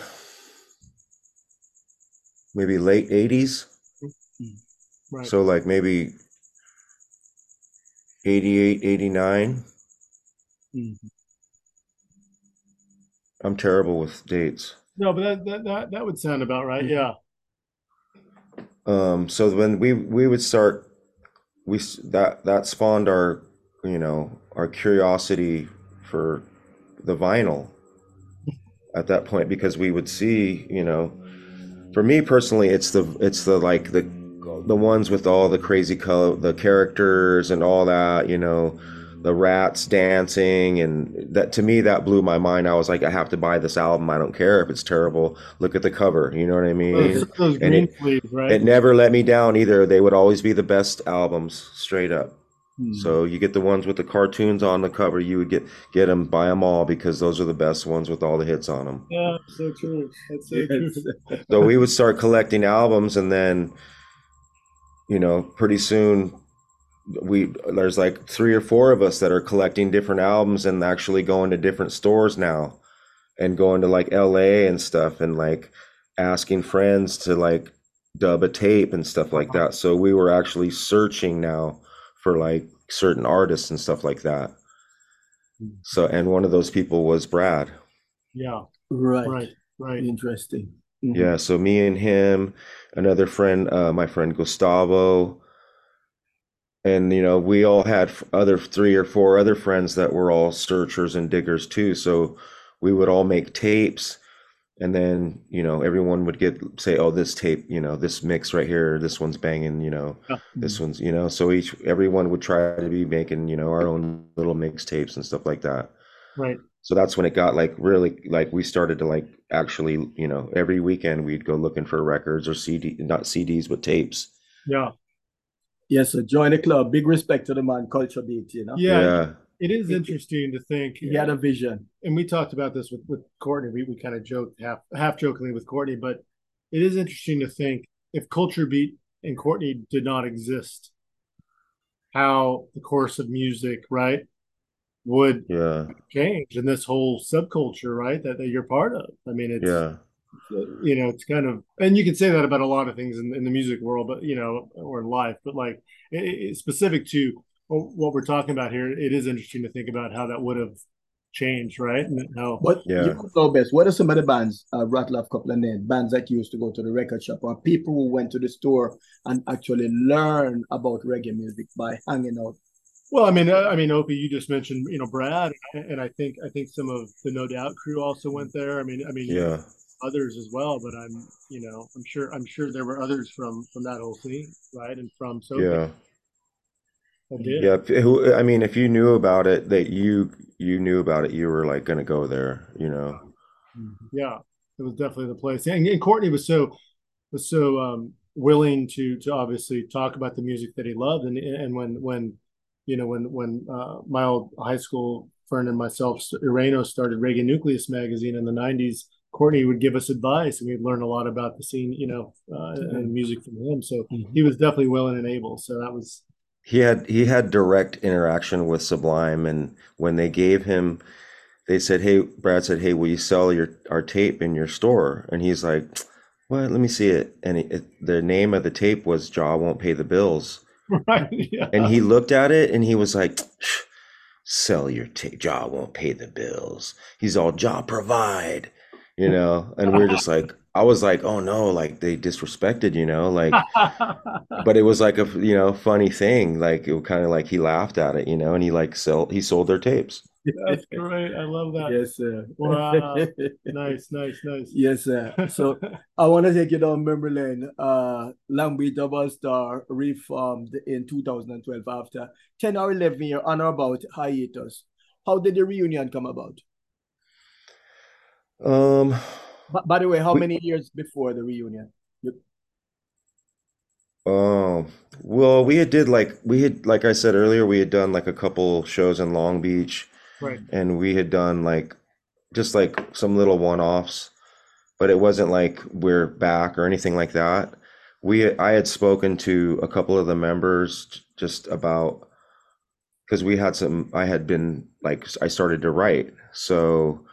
maybe late 80s. Right. So like maybe 88, 89. Mm-hmm. I'm terrible with dates. No, but that, that that that would sound about right. Yeah. Um. So when we we would start, we that that spawned our you know our curiosity for the vinyl at that point because we would see you know for me personally, it's the it's the like the the ones with all the crazy color, the characters and all that. You know, the rats dancing and that to me that blew my mind. I was like, I have to buy this album. I don't care if it's terrible. Look at the cover. You know what I mean? Those, those and it, sleeves, right? it never let me down either. They would always be the best albums, straight up. Hmm. So you get the ones with the cartoons on the cover. You would get get them, buy them all because those are the best ones with all the hits on them. Yeah, so true. That's so true. so we would start collecting albums, and then, you know, pretty soon, we there's like three or four of us that are collecting different albums and actually going to different stores now, and going to like L.A. and stuff, and like asking friends to like dub a tape and stuff like that. So we were actually searching now for like certain artists and stuff like that. Hmm. So, and one of those people was Brad. Yeah. Right. Right. Right. Interesting. Mm-hmm. Yeah. So me and him, another friend, uh, my friend Gustavo, and you know we all had other three or four other friends that were all searchers and diggers too. So we would all make tapes. And then you know everyone would get say oh this tape you know this mix right here this one's banging you know this mm-hmm. one's you know so each everyone would try to be making you know our own little mixtapes and stuff like that. Right. So that's when it got like really like we started to like actually you know every weekend we'd go looking for records or cd not cds but tapes. Yeah yes so join the club. Big respect to the man culture beat you know? Yeah, yeah. It is interesting to think he had a vision. and we talked about this with, with courtney. We, we kind of joked half half jokingly with courtney but it is interesting to think if culture beat and courtney did not exist how the course of music right would yeah. change in this whole subculture right that, that you're part of. I mean it's yeah you know it's kind of and you can say that about a lot of things in, in the music world but you know or in life but like it, it, specific to what we're talking about here, it is interesting to think about how that would have changed, right? And how what yeah. you know best. What are some other bands, uh, rattle off a couple of names, bands that used to go to the record shop or people who went to the store and actually learn about reggae music by hanging out? Well, I mean, uh, I mean, Opie, you just mentioned, you know, Brad, and I think I think some of the No Doubt crew also went there. I mean, I mean, yeah, others as well. But I'm, you know, I'm sure, I'm sure there were others from from that whole scene, right? And from so yeah yeah, I mean, if you knew about it, that you you knew about it, you were like going to go there, you know. Mm-hmm. Yeah, it was definitely the place. And, and Courtney was so was so um, willing to to obviously talk about the music that he loved, and and when when you know when when uh, my old high school friend and myself, Ireno started Reggae Nucleus magazine in the '90s. Courtney would give us advice, and we'd learn a lot about the scene, you know, uh, and music from him. So Mhm. he was definitely willing and able. So that was He had he had direct interaction with Sublime, and when they gave him, they said, "Hey," Brad said, "Hey, will you sell your our tape in your store?" And he's like, "What? Let me see it." And it, it, the name of the tape was "Jah Won't Pay the Bills," right. Yeah. and he looked at it and he was like, "Sell your tape. Jah won't pay the bills." He's all Jah provide, you know. And we're just like, I was like, "Oh no!" Like they disrespected, you know, like. but it was like a you know funny thing like it was kind of like he laughed at it you know and he like sell he sold their tapes That's great. I love that. Yes, sir. Wow. Nice, nice, nice. Yes, sir. So I want to take you down memory lane. Uh, Long Beach Dub All Star reformed in 2012 after 10 or 11 year on or about hiatus. How did the reunion come about? Um By, by the way, how We- many years before the reunion? Um, well we had did like we had like i said earlier we had done like a couple shows in long beach Right. and we had done like just like some little one-offs but it wasn't like we're back or anything like that we i had spoken to a couple of the members just about because we had some i had been like i started to write so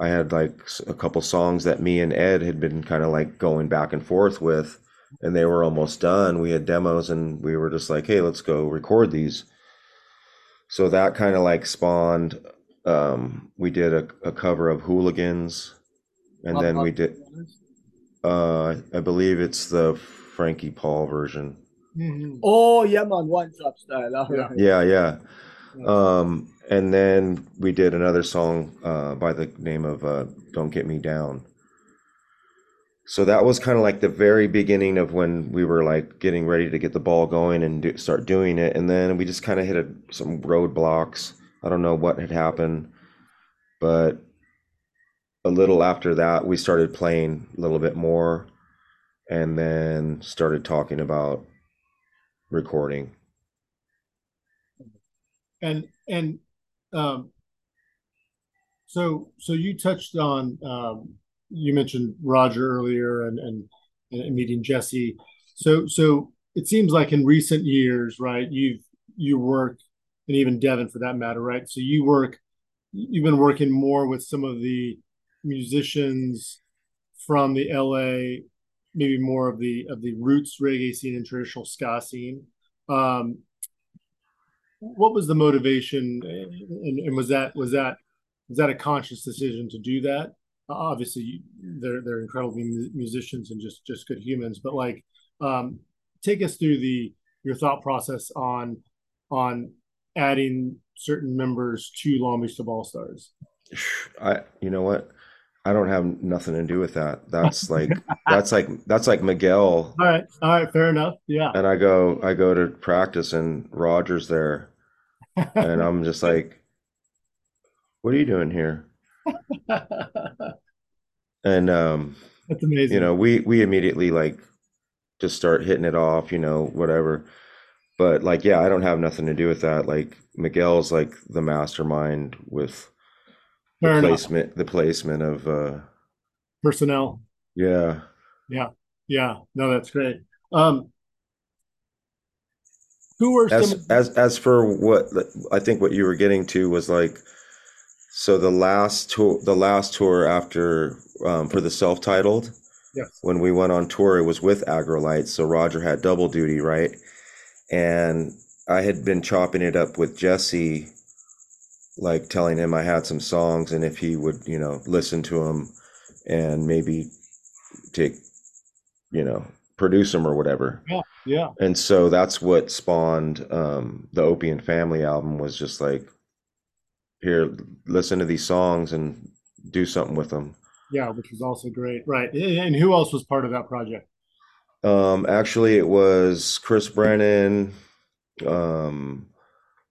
i had like a couple songs that me and ed had been kind of like going back and forth with and they were almost done we had demos and we were just like hey let's go record these so that kind of like spawned um we did a, a cover of hooligans and then we did uh i believe it's the frankie paul version Mhm. Oh, yeah, man. One drop style. All Yeah. right. yeah yeah um and then we did another song uh by the name of uh don't get me down. So that was kind of like the very beginning of when we were like getting ready to get the ball going and do, start doing it. And then we just kind of hit a, some roadblocks. I don't know what had happened but a little after that we started playing a little bit more and then started talking about recording. And and um so so you touched on um you mentioned Roger earlier and and, and meeting Jesse. So so it seems like in recent years, right, you've you work and even Devin for that matter, right? So you work you've been working more with some of the musicians from the LA, maybe more of the of the roots reggae scene and traditional ska scene. Um, what was the motivation, and, and was that was that was that a conscious decision to do that? Obviously, they're they're incredible musicians and just just good humans, but like, um, take us through the your thought process on on adding certain members to Long Beach All Stars. I you know what? I don't have nothing to do with that. That's like that's like that's like Miguel All right, all right, fair enough. Yeah, and I go I go to practice and Roger's there and I'm just like what are you doing here? And um that's amazing. you know, we we immediately like just start hitting it off, you know, whatever. But like yeah, I don't have nothing to do with that. Like Miguel's like the mastermind with the enough. placement the placement of uh Personnel. Yeah. Yeah. Yeah, no, that's great. Um, who are some? as as as for what I think what you were getting to was like so the last tour the last tour after um, for the self-titled Yes. when we went on tour it was with Aggrolites so Roger had double duty right and I had been chopping it up with Jesse like telling him I had some songs and if he would you know listen to them and maybe take you know produce them or whatever Yeah, and so that's what spawned um, the opium Family album was just like, here, listen to these songs and do something with them. yeah, which was also great. Right. And who else was part of that project? Um, actually, it was Chris Brennan, um,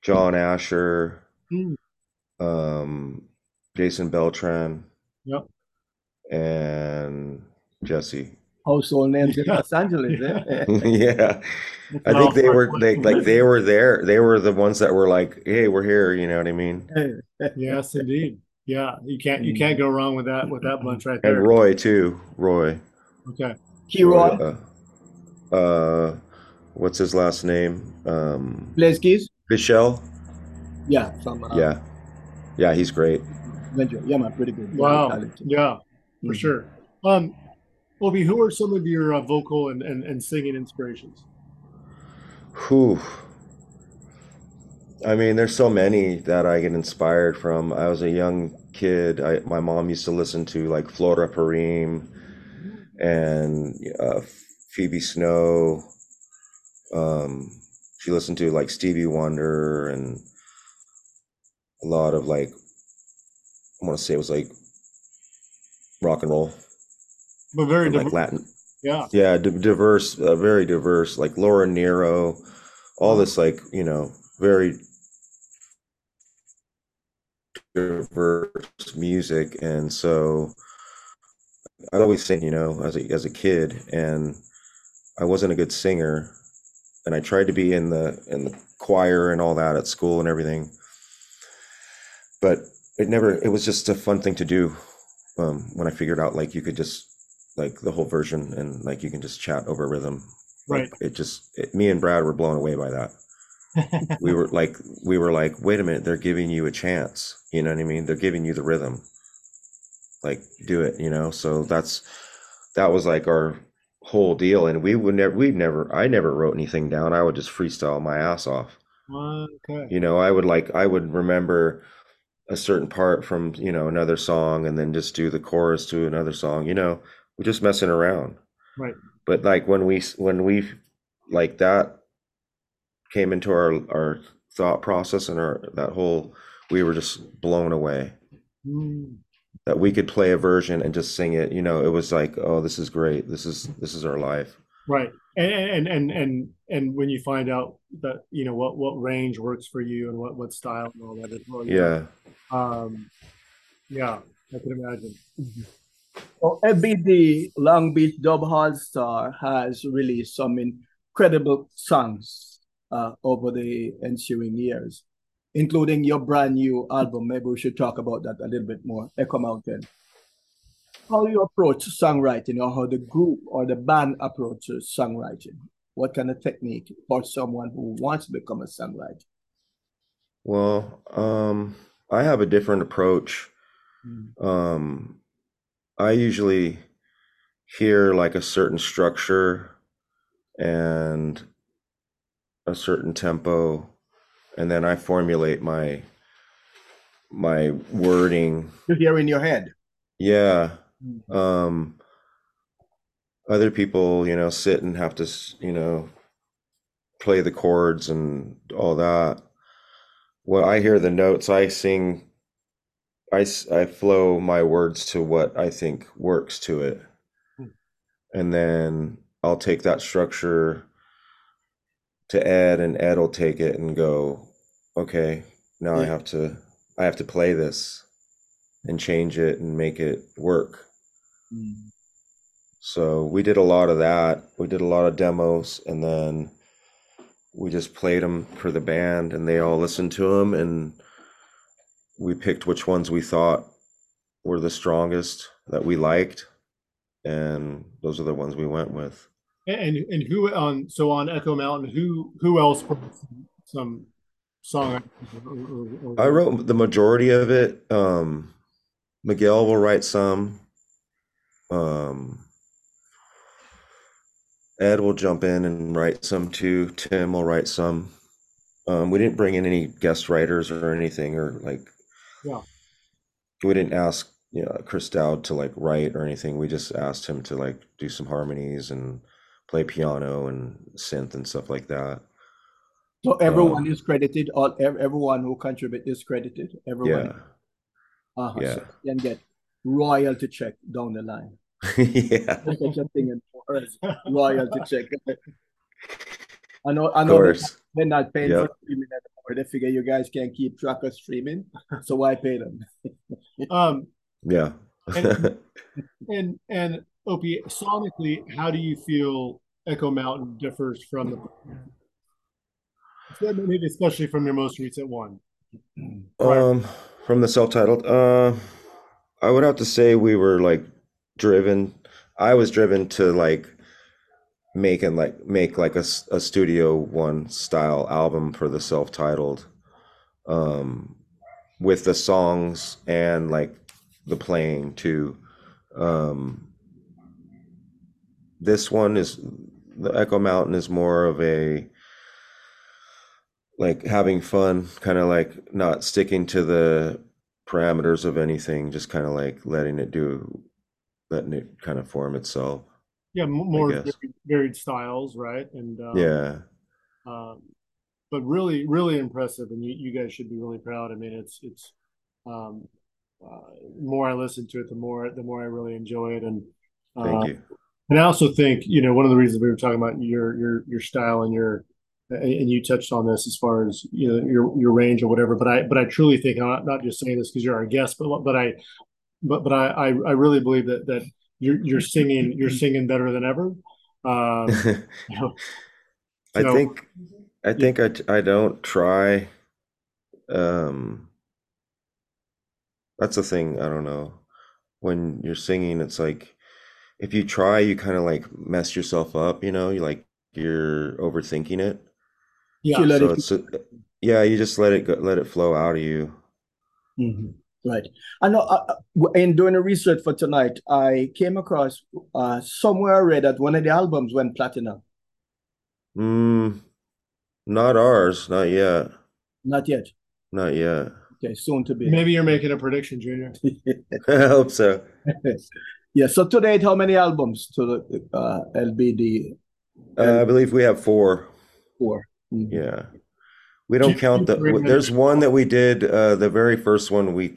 John Asher, Hmm. um, Jason Beltran, Yep. and Jesse. Household names in Los Angeles. Eh? yeah. I think they were they like they were there. They were the ones that were like, "Hey, we're here." You know what I mean? yes, indeed. Yeah, you can't you can't go wrong with that with that bunch right there. And Roy too. Roy. Okay. Key Roy. Uh, uh, what's his last name? Um, Leskeys. Michelle. Yeah. Some, uh, yeah. Yeah, he's great. Yeah, man, pretty good. Wow. Yeah, for mm-hmm. sure. Um, Opie, who are some of your uh, vocal and, and, and singing inspirations? Whew. I mean, there's so many that I get inspired from. I was a young kid. I, my mom used to listen to like Flora Purim and uh, Phoebe Snow. Um, she listened to like Stevie Wonder and a lot of like, I want to say it was like rock and roll, but very like Latin. Yeah, yeah, diverse, uh, very diverse. Like Laura Nyro, all this like you know very diverse music, and so I always sing, you know, as a as a kid, and I wasn't a good singer, and I tried to be in the in the choir and all that at school and everything, but it never. It was just a fun thing to do um, when I figured out like you could just like the whole version and like you can just chat over rhythm. Like, right. It just it, me and Brad were blown away by that. We were like we were like wait a minute they're giving you a chance. You know what i mean? They're giving you the rhythm. Like do it you know? So that's that was like our whole deal and we would never we'd never i never wrote anything down. I would just freestyle my ass off. Okay. You know i would like i would remember a certain part from you know another song and then just do the chorus to another song you know we're just messing around. Right. But like when we when we like that came into our our thought process and our that whole we were just blown away. Mm. that we could play a version and just sing it you know it was like oh this is great. This is this is our life. Right. And and and and when you find out that you know what what range works for you and what what style and all that as well yeah. um yeah i can imagine well FBD Long Beach Dub All Star has released some incredible songs uh, over the ensuing years, including your brand new album. Maybe we should talk about that a little bit more, Echo Mountain. How you approach songwriting or how the group or the band approaches songwriting? What kind of technique for someone who wants to become a songwriter? Well, um, I have a different approach. Mm. Um, I usually hear like a certain structure and a certain tempo and then I formulate my my wording here in your head. Yeah. Mm-hmm. Um other people, you know, sit and have to, you know, play the chords and all that. Well, I hear the notes, I sing I I flow my words to what I think works to it. Hmm. And then I'll take that structure to Ed, and Ed will take it and go, okay, now yeah. I have to I have to play this and change it and make it work. Mm. So we did a lot of that. We did a lot of demos, and then we just played them for the band, and they all listened to them, and we picked which ones we thought were the strongest that we liked, and those are the ones we went with. And and who on so on Echo Mountain, who who else wrote some song? Or, or, I wrote the majority of it. Um, Miguel will write some. Um, Ed will jump in and write some too. Tim will write some. Um, we didn't bring in any guest writers or anything, or like, yeah, we didn't ask you know Chris Dowd to like write or anything. We just asked him to like do some harmonies and play piano and synth and stuff like that. So everyone um, is credited. All everyone who contribute is credited. Everyone. Yeah. Uh-huh. Yeah. So you can get royalty check down the line. yeah. Such a thing in royalty check. I know. I know. They're not paying yep. for streaming anymore. They figure you guys can't keep track of streaming, so why pay them? um. Yeah. and, and and Opie, sonically, how do you feel Echo Mountain differs from the maybe especially from your most recent one? Um, from the self-titled, uh, I would have to say we were like driven. I was driven to like make and like make like a, a studio one style album for the self-titled, um, with the songs and like the playing too. Um, this one is the Echo Mountain is more of a like having fun, kind of like not sticking to the parameters of anything, just kind of like letting it do, letting it kind of form itself. Yeah, more varied, varied styles, right? And um, Yeah. um, but really, really impressive, and you, you guys should be really proud. I mean, it's it's um, uh, more I listen to it, the more the more I really enjoy it, and uh, Thank you. And I also think, you know, one of the reasons we were talking about your your your style and your and and you touched on this as far as you know your your range or whatever. But I but I truly think I'm not, not just saying this because you're our guest, but but I but but I I, I really believe that that you're you're singing you're singing better than ever. Um, you know, I so- think I think I I don't try um that's the thing, I don't know. When you're singing, it's like if you try, you kind of like mess yourself up, you know, you like you're overthinking it. yeah, You So it's a- yeah, you just let it go, let it flow out of you. Mhm. Right. I know uh, uh, in doing the research for tonight, I came across uh, somewhere I read that one of the albums went platinum. Mm, not ours, not yet. Not yet. Not yet. Okay, soon to be. maybe you're making a prediction, Junor. I hope so. Yeah, so to date, how many albums to the uh, LBD Uh, I believe we have four. four? Mhm. Yeah. We don't you- count the, bring w- them- there's one that we did, uh, the very first one we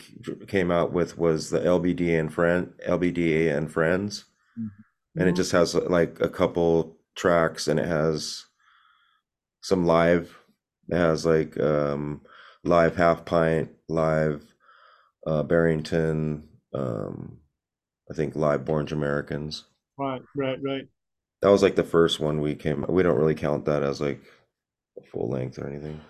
came out with was the LBD and friend, LBDA and Friends. And it just has like a couple tracks and it has some live. It has like, um, live Half Pint, live, uh, Barrington, um, I think live Orange Americans. Right, right, right. That was like the first one we came, we don't really count that as like a full length or anything.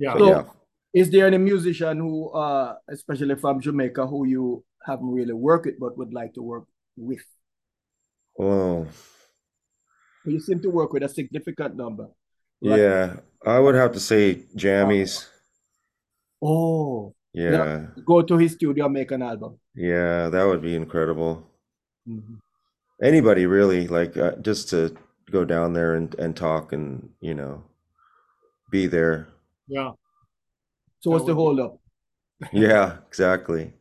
Yeah. So- yeah. Is there any musician who, uh, especially from Jamaica, who you haven't really worked with but would like to work with? Well, You seem to work with a significant number. Right. yeah, I would have to say Jammy's. Oh, Yeah, go to his studio and make an album. yeah, that would be incredible. Mhm. Anybody really, like uh, just to go down there and, and talk and, you know, be there. Yeah. So what's the would hold up? Yeah, exactly.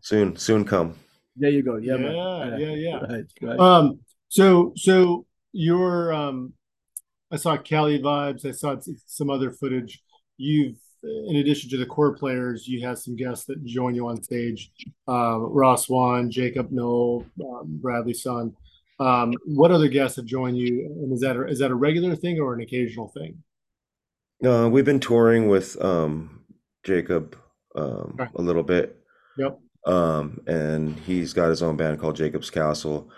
Soon, soon come. There you go. Yeah, man. Yeah, yeah, yeah. Right, right. Um, so so your um I saw Cali vibes, I saw some other footage. You've in addition to the core players, you have some guests that join you on stage. Um, Ross Wan, Jakob Nowell, um, Bradley Son. Um, what other guests have joined you? And is that a, is that a regular thing or an occasional thing? Uh, we've been touring with um, Jacob um, Okay. a little bit. Yep. Um, and he's got his own band called Jacob's Castle.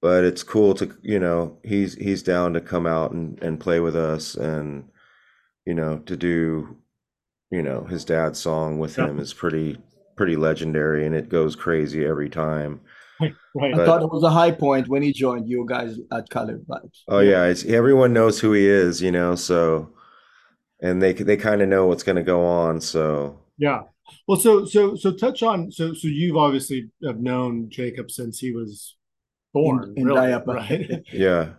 But it's cool to, you know, he's he's down to come out and, and play with us and, you know, to do, you know, his dad's song with Yeah. him is pretty pretty legendary and it goes crazy every time. Right. I thought it was a high point when he joined you guys at Cali Vibes. Oh yeah, it's everyone knows who he is, you know, so and they they kind of know what's going to go on, so Yeah. Well, so so so touch on so so you've obviously have known Jacob since he was born, in really, diaper. right? yeah.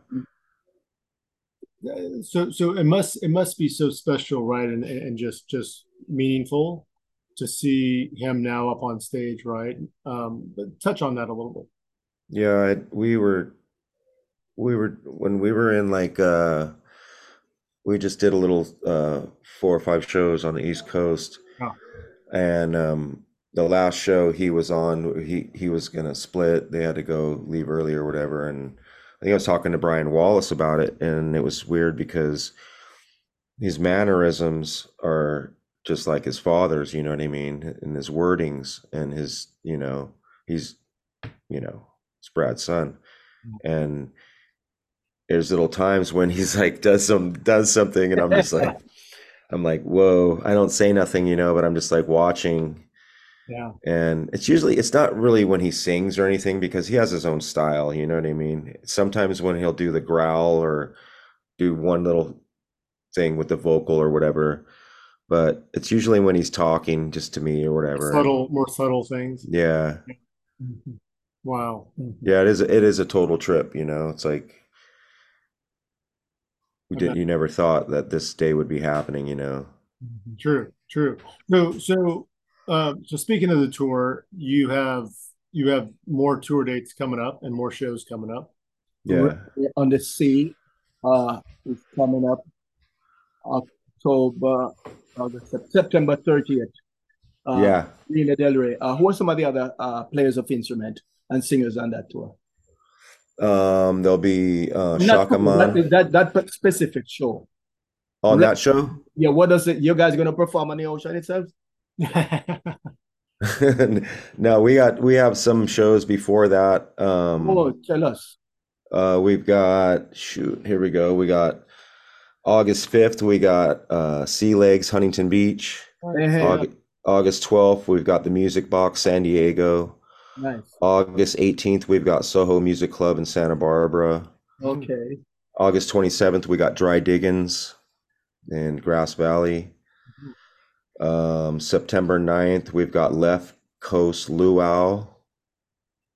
Uh, so so it must it must be so special right and and just just meaningful to see him now up on stage right um but touch on that a little bit Yeah, I, we were we were when we were in like uh we just did a little uh four or five shows on the East Coast. Oh. And um the last show he was on, he he was gonna split. They had to go leave early or whatever. And I think I was talking to Brian Wallace about it, and it was weird because his mannerisms are just like his father's, you know what I mean? And his wordings and his, you know, he's, you know, it's Brad's son, and there's little times when he's like does some does something, and I'm just like, I'm like, whoa! I don't say nothing, you know, but I'm just like watching, Yeah. and it's usually it's not really when he sings or anything because he has his own style, you know what I mean? Sometimes when he'll do the growl or do one little thing with the vocal or whatever, but it's usually when he's talking just to me or whatever. Subtle, more subtle things. Yeah. Mhm. Wow. Yeah, it is it is a total trip, you know. It's like we didn't you never thought that this day would be happening, you know. True, true. So, so, um, so speaking of the tour, you have you have more tour dates coming up and more shows coming up. Yeah. on the sea uh is coming up October August, September 30th. Uh, Yeah. Lena Del Rey. Uh, who are some of the other uh, players of instrument and singers on that tour? Um there'll be uh Not- Shaka that, that that specific show. on that show. Yeah, what does it? You guys gonna perform on the ocean itself? No, we got we have some shows before that. Um Oh, tell us. Uh, we've got shoot, here we go. We got August 5th, we got uh Sea Legs, Huntington Beach. August, August 12th, we've got the Music Box, San Diego. Nice. August 18th, we've got Soho Music Club in Santa Barbara. Okay. August 27th, we got Dry Diggins in Grass Valley. Um, September 9th, we've got Left Coast Luau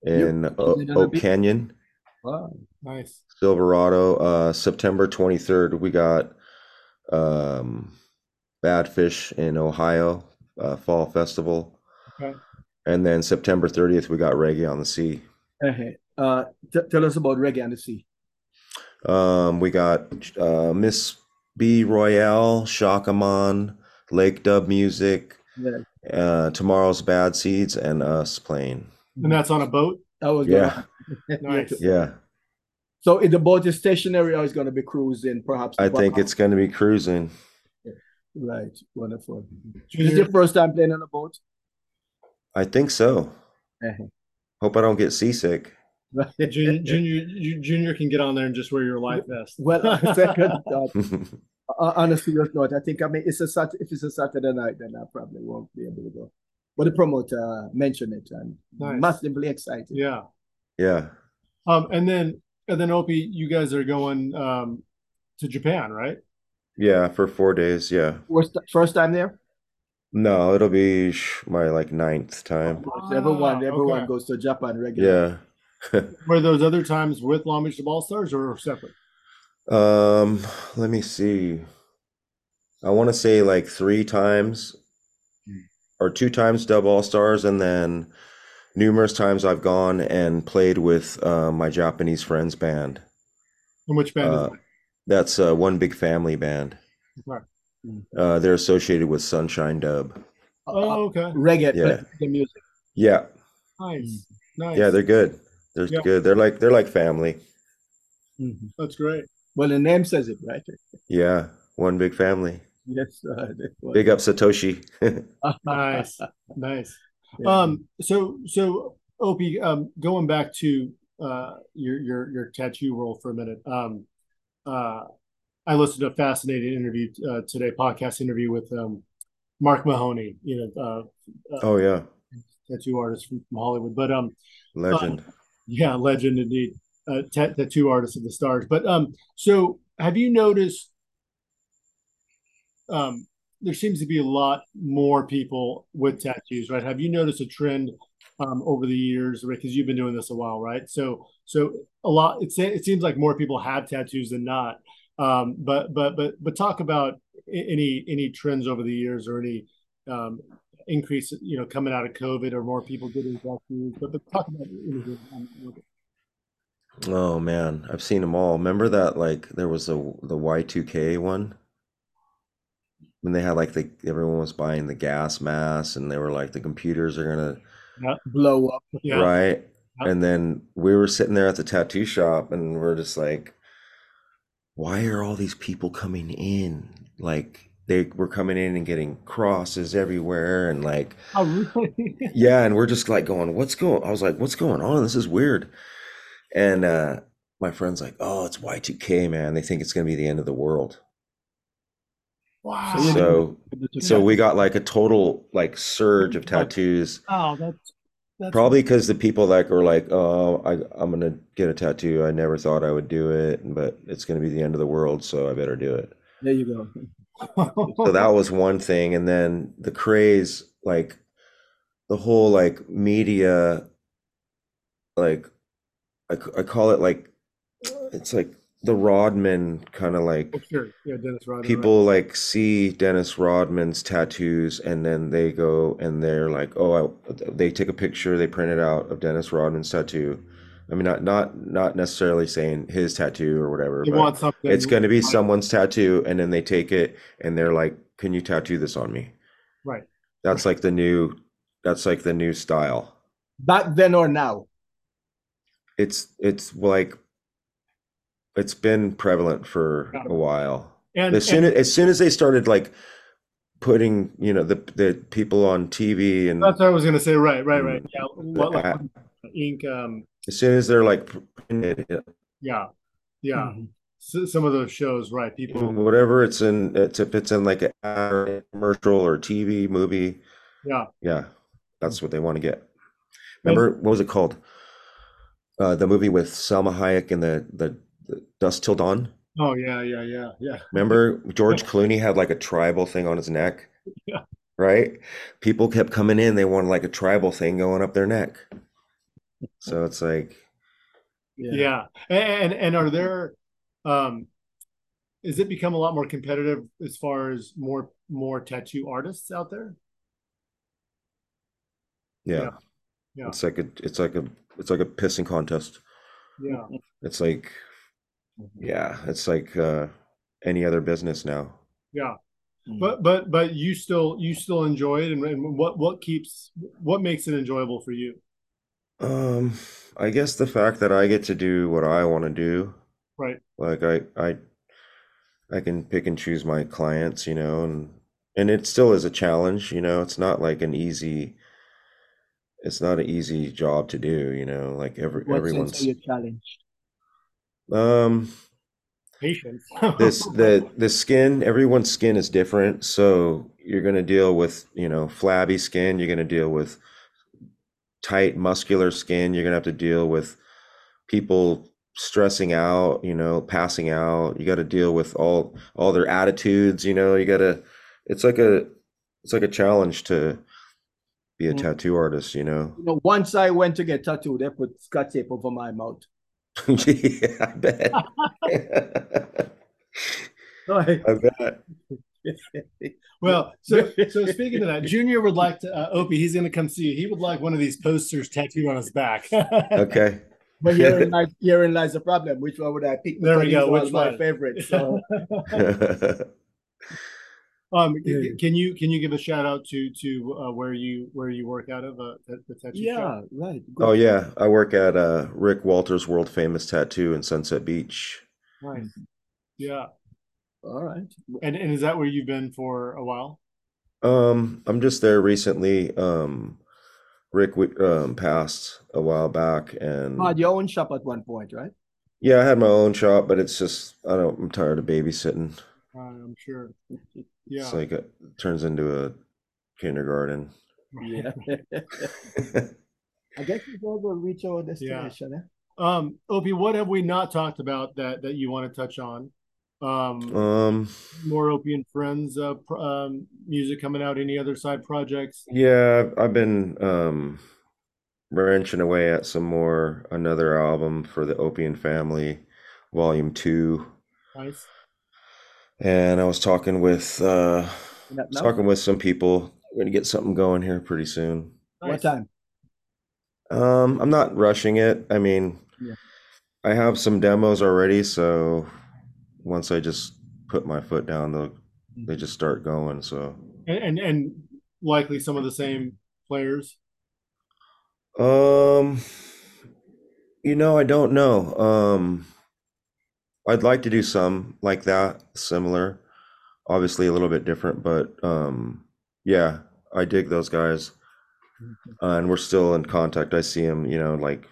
in O- it gonna Oak Canyon. Wow. nice. Silverado. Uh, September 23rd, we got um, Badfish in Ohio, uh, Fall Festival. Okay. And then September 30th, we got Reggae on the Sea. Eh, Uh, t- tell us about Reggae on the Sea. Um, we got uh, Miss B Royale, Shakaman, Lake Dub Music, Yeah, uh, Tomorrow's Bad Seeds, and us playing. And that's on a boat. that was Yeah, gonna- Nice. yeah. So if the boat is stationary or is going to be cruising, perhaps. I think it's going to be cruising. right. Wonderful. Is Junor, this your first time playing on a boat? I think so. Hope I don't get seasick. Junor, Junor, Junor can get on there and just wear your life vest. Well, second thought, uh, on a serious note, I think I mean it's a Sat- if it's a Saturday night, then I probably won't be able to go. But the promoter uh, mentioned it and Nice. massively excited. yeah. yeah. Um, and then and then Opie, you guys are going um to Japan, right? Yeah, for four days. Yeah. First, first time there? No, it'll be sh- my like ninth time. everyone, Ah, everyone okay. goes to Japan regularly. Yeah. Were those other times with Long Beach All Stars or separate? Um, let me see. I want to say like three times or two times Dub All Stars, and then numerous times I've gone and played with uh, my Japanese friends band. And which band Uh, is that's uh, one big family band. Right. Uh, they're associated with Sunshine Dub. Oh, okay. Reggae, Yeah. reggae music. Yeah, Nice. Nice. yeah, they're good. They're Yeah. good. They're like they're like family. Mhm. That's great. Well, the name says it, right? Yeah, one big family. Yes. Uh. Big up Satoshi. Nice. Nice. Yeah. Um, so so Opie, um, going back to uh your your your tattoo world for a minute. Um, uh, I listened to a fascinating interview uh, today, podcast interview with um Mark Mahoney, you know, uh, Oh yeah, tattoo artist from, from Hollywood. But um, legend. yeah, legend indeed. Uh, ta- tattoo artist of the stars. But um, so have you noticed? Um, there seems to be a lot more people with tattoos, right? Have you noticed a trend um, over the years, Rick? Because you've been doing this a while, right? So, so a lot. It it seems like more people have tattoos than not. Um, but but but but talk about any any trends over the years or any um, increase, you know, coming out of COVID or more people getting tattoos. But but talk about anything. Oh man, I've seen them all. Remember that like there was a the Y2K one when they had like the everyone was buying the gas masks and they were like the computers are gonna Blow up. Yeah. right? Yeah. And then we were sitting there at the tattoo shop and we're just like, why are all these people coming in? Like they were coming in and getting crosses everywhere and like Oh, really? yeah, and we're just like going, what's going? I was like, what's going on? This is weird. And uh, my friend's like, "Oh, it's Y2K, man. They think it's gonna be the end of the world." Wow. So So, we got like a total like surge of tattoos. oh, that's that's Probably because the people that were like, "Oh, I, I'm gonna get a tattoo. I never thought I would do it, but it's gonna be the end of the world, so I better do it." There you go. So that was one thing, and then the craze, like the whole like media, like I, I call it like it's like the Rodman kind of like Oh, sure. Yeah, Dennis Rodman. right. people like see Dennis Rodman's tattoos and then they go and they're like, oh, I, they take a picture, they print it out of Dennis Rodman's tattoo. I mean, not not not necessarily saying his tattoo or whatever, but want it's going to be someone's tattoo, and then they take it and they're like, "Can you tattoo this on me?" Right. That's like the new. That's like the new style. Back then or now? It's it's like it's been prevalent for a while. And, As soon and as, as soon as they started like putting, you know, the the people on TV and that's what I was gonna say. Right, right, right. Mm. Yeah. What, like ink. Um. as soon as they're like Yeah. Yeah. Mhm. Some of those shows, right? People. whatever it's in, it's if it's in like a commercial or TV movie, Yeah. yeah, that's what they want to get. Remember what was it called? Uh, the movie with Salma Hayek and the, the Dusk Till Dawn. Oh yeah, yeah, yeah, yeah. Remember George Clooney had like a tribal thing on his neck? Yeah. Right? People kept coming in, they wanted like a tribal thing going up their neck. So it's like, Yeah. And and are there um is it become a lot more competitive as far as more more tattoo artists out there? yeah. Yeah. Yeah. It's like a it's like a it's like a pissing contest. Yeah. It's like yeah, it's like uh any other business now. Yeah. Mhm. But but but you still you still enjoy it and, and what what keeps what makes it enjoyable for you? Um, I guess the fact that I get to do what I want to do, Right. like I I I can pick and choose my clients, you know, and and it still is a challenge, you know. It's not like an easy it's not an easy job to do, you know, like every What sense everyone's are you challenged? Um Patience. this the the skin everyone's skin is different so you're going to deal with you know flabby skin you're going to deal with tight muscular skin you're going to have to deal with people stressing out you know passing out you got to deal with all all their attitudes you know you got to it's like a it's like a challenge to be a Mm. tattoo artist you know You know, once I went to get tattooed, they put scotch tape over my mouth. yeah i bet Right. i bet Well, so so speaking of that, Junor would like to uh, Opie, he's gonna come see you. He would like one of these posters tattooed on his back. okay But herein lies, herein lies the problem. Which one would I pick? There we Because go. these are my favorite. So Um, Yeah. can you can you give a shout out to to uh, where you where you work out of uh, the, the tattoo yeah, shop? right. Oh yeah, I work at uh, Rick Walters' world famous tattoo in Sunset Beach. Nice. Yeah. All right. And and is that where you've been for a while? Um, I'm just there recently. Um, Rick w- um, passed a while back, and You had your own shop at one point, right? yeah, I had my own shop, but it's just I don't. I'm tired of babysitting. Uh, I'm sure. Yeah. It's like it turns into a kindergarten. Yeah. I guess we will reach our destination. Eh? Um, Opie, what have we not talked about that that you want to touch on? Um, Um, more Opie and Friends uh, pr- um, music coming out. Any other side projects? yeah, I've- I've been um wrenching away at some more another album for the Opian Family, Volume Two. Nice. And I was talking with uh Not now? talking with some people. We're gonna get something going here pretty soon. What time? Um, I'm not rushing it. I mean, Yeah. I have some demos already, so once I just put my foot down, they they just start going. So, And, and and likely some of the same players. um, you know, I don't know. Um, I'd like to do some like that, similar, obviously a little bit different, but um, yeah, I dig those guys. Uh, and we're still in contact. I see them, you know, like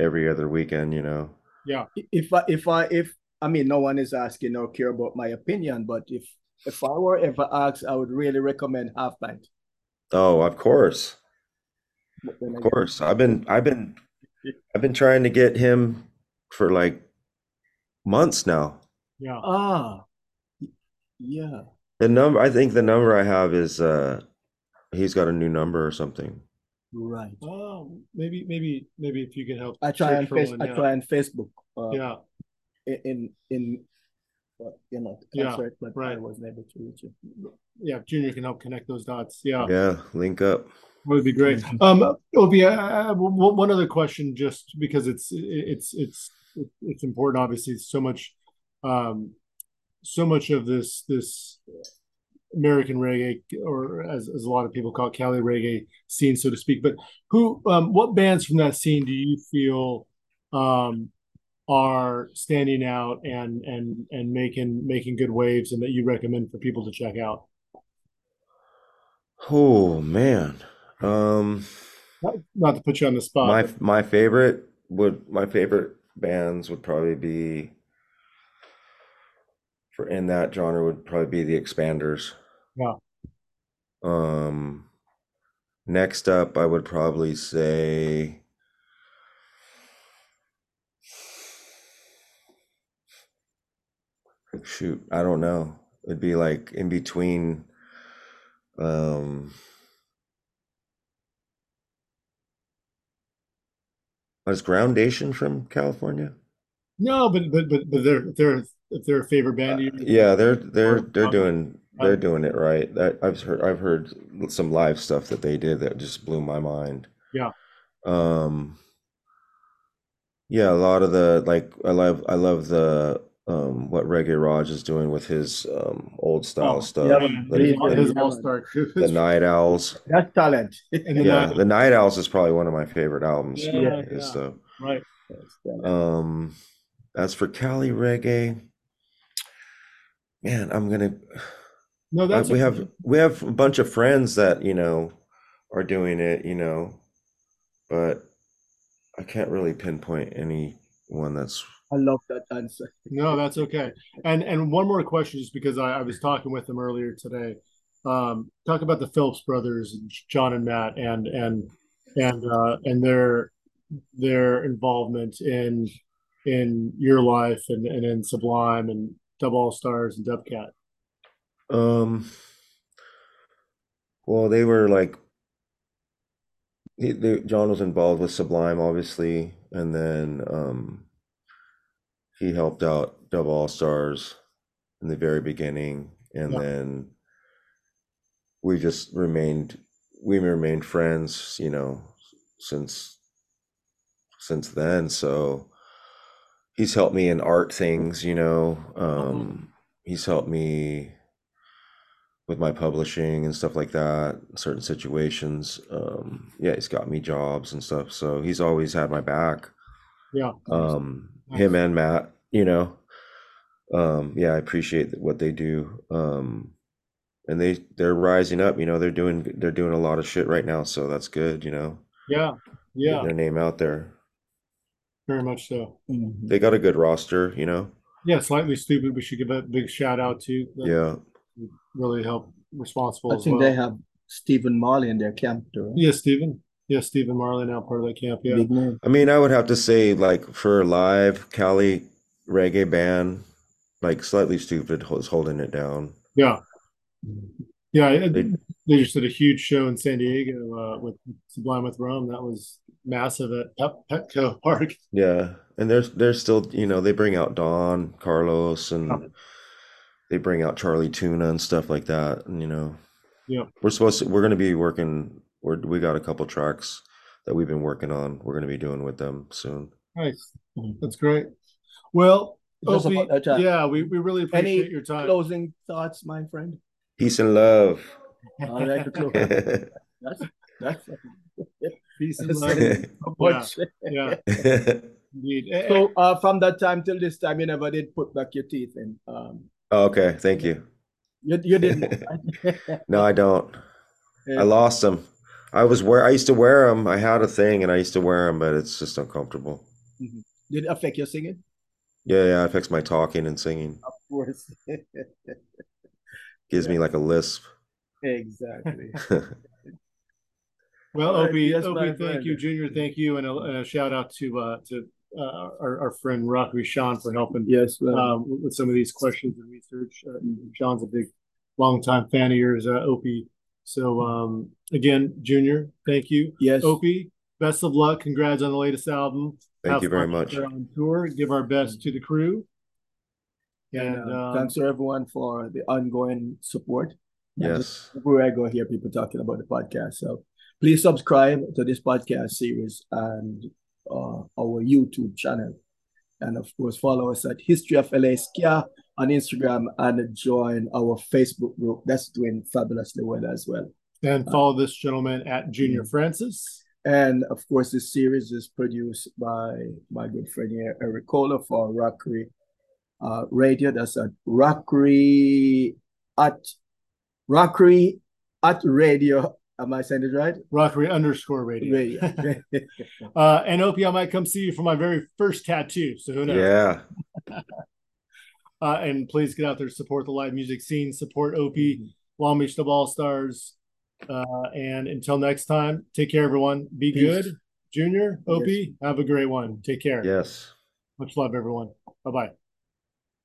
every other weekend, you know. Yeah. If I, if I, if I mean, no one is asking or care about my opinion, but if if I were ever asked, I would really recommend half pint. Oh, of course. Of course. I've been I've been I've been trying to get him for like months now. Yeah. ah, yeah. The number I think the number I have is uh he's got a new number or something. Right. Oh, maybe, maybe, maybe if you can help I try search and for face, one, I try and Facebook. Uh, Yeah. in in, in uh, you know Yeah, concert, but I wasn't able to reach it. Yeah. Junor can help connect those dots. Yeah. Yeah, link up. Would be great. Um, Opie, I- I- one one other question, just because it's it's it's it's important. Obviously, so much, um, so much of this this American reggae, or as, as a lot of people call it, Cali reggae scene, so to speak. But who, um, what bands from that scene do you feel um, are standing out and and and making making good waves, and that you recommend for people to check out? Oh man. Um Not, not to put you on the spot. my my favorite would my favorite bands would probably be for in that genre would probably be the Expanders. Yeah. Um next up I would probably say shoot, I don't know. It'd be like in between um was Groundation from California? No, but but but but they're they're if they're a favorite band, you Yeah, they're they're they're doing they're doing it right. That I've heard I've heard some live stuff that they did that just blew my mind. Yeah. Um yeah, a lot of the like I love I love the um what Reggae Raj is doing with his um old style Oh, stuff. yeah, The, his the Night Owls. That's talent. The Yeah, Night- the Night Owls is probably one of my favorite albums. Yeah, his yeah. stuff. right. Um, as for Cali reggae, man, I'm gonna. No, that's we have we have a bunch of friends that you know are doing it, you know, but I can't really pinpoint anyone that's. I love that answer. no, that's okay. And and one more question, just because I, I was talking with them earlier today. Um, talk about the Phillips brothers, John and Matt, and and and uh, and their their involvement in in your life and, and in Sublime and Dub All Stars and Dubcat. Um, well, they were like. He, they, John was involved with Sublime, obviously, and then um, he helped out Dub All Stars in the very beginning, and Yeah. then we just remained we remained friends, you know, since since then. So he's helped me in art things, you know. Um, he's helped me with my publishing and stuff like that, certain situations. Um, yeah, he's got me jobs and stuff. So he's always had my back. Yeah. Um. Him and Matt, you know. Um, yeah, I appreciate what they do. Um, and they they're rising up, you know, they're doing they're doing a lot of shit right now, so that's good, you know. Yeah. Getting Yeah. their name out there. Very much so. Mhm. They got a good roster, you know. Yeah. Slightly Stoopid. We should give a big shout out to. that Yeah. Really help responsible I think well. they have Stephen Marley in their camp too. right? Yeah, Stephen. Yeah, Stephen Marley now part of that camp. Yeah. I mean, I would have to say, like, for a live Cali reggae band, like Slightly Stoopid was holding it down. Yeah. Yeah. it- They- They just did a huge show in San Diego uh, with Sublime with Rome. That was massive at Pep- Petco Park. Yeah, and there's there's still, you know, they bring out Don, Carlos, and they bring out Charlie Tuna and stuff like that. And you know, Yeah. we're supposed to, we're going to be working. We're we got a couple tracks that we've been working on. We're going to be doing with them soon. Nice. That's great. Well, Opie, that yeah, we, we really appreciate Any your time. Closing thoughts, my friend. Peace and love. I like to close. That's that's Peace and That's love. it. much. Yeah, indeed. Eh, eh, So uh, from that time till this time, you never did put back your teeth in. Um, okay, thank you. You you didn't. No, I don't. Yeah. I lost them. I was wear. I used to wear them. I had a thing, and I used to wear them, but it's just uncomfortable. Mhm. Did it affect your singing? Yeah, yeah, it affects my talking and singing. Of course. Gives me like a lisp. exactly. Well, All right, Opie, yes, Opie, thank friend. you, Junor, thank you, and a, a shout out to uh, to uh, our, our friend Rockery Sean for helping yes, well, um, with with some of these questions and research. Uh, Sean's a big, longtime fan of yours, uh, Opie. So um, again, Junor, thank you, yes. Opie. Best of luck. Congrats on the latest album. Thank Have you very much. On tour, give our best to the crew. And, And uh, um, thanks to everyone for the ongoing support. And Yes. Everywhere I go, hear people talking about the podcast. So please subscribe to this podcast series and uh, our YouTube channel. And of course, follow us at History of LA Ska on Instagram and join our Facebook group. That's doing fabulously well as well. and follow this gentleman at Junor Mm. Francis. And of course, this series is produced by my good friend here, Eric Kohler for Rockery uh, Radio. That's at Rockery at Rockery at Radio. Am I saying it right? Rockery underscore radio. Radio. Uh, and Opie, I might come see you for my very first tattoo. So who knows? Yeah. Uh, and please get out there, support the live music scene, support Opie, Long Beach Dub All Stars. Uh, and until next time, take care, everyone. Be Peace. good. Junor, Opie, have a great one. Take care. Yes. Much love, everyone. Bye bye.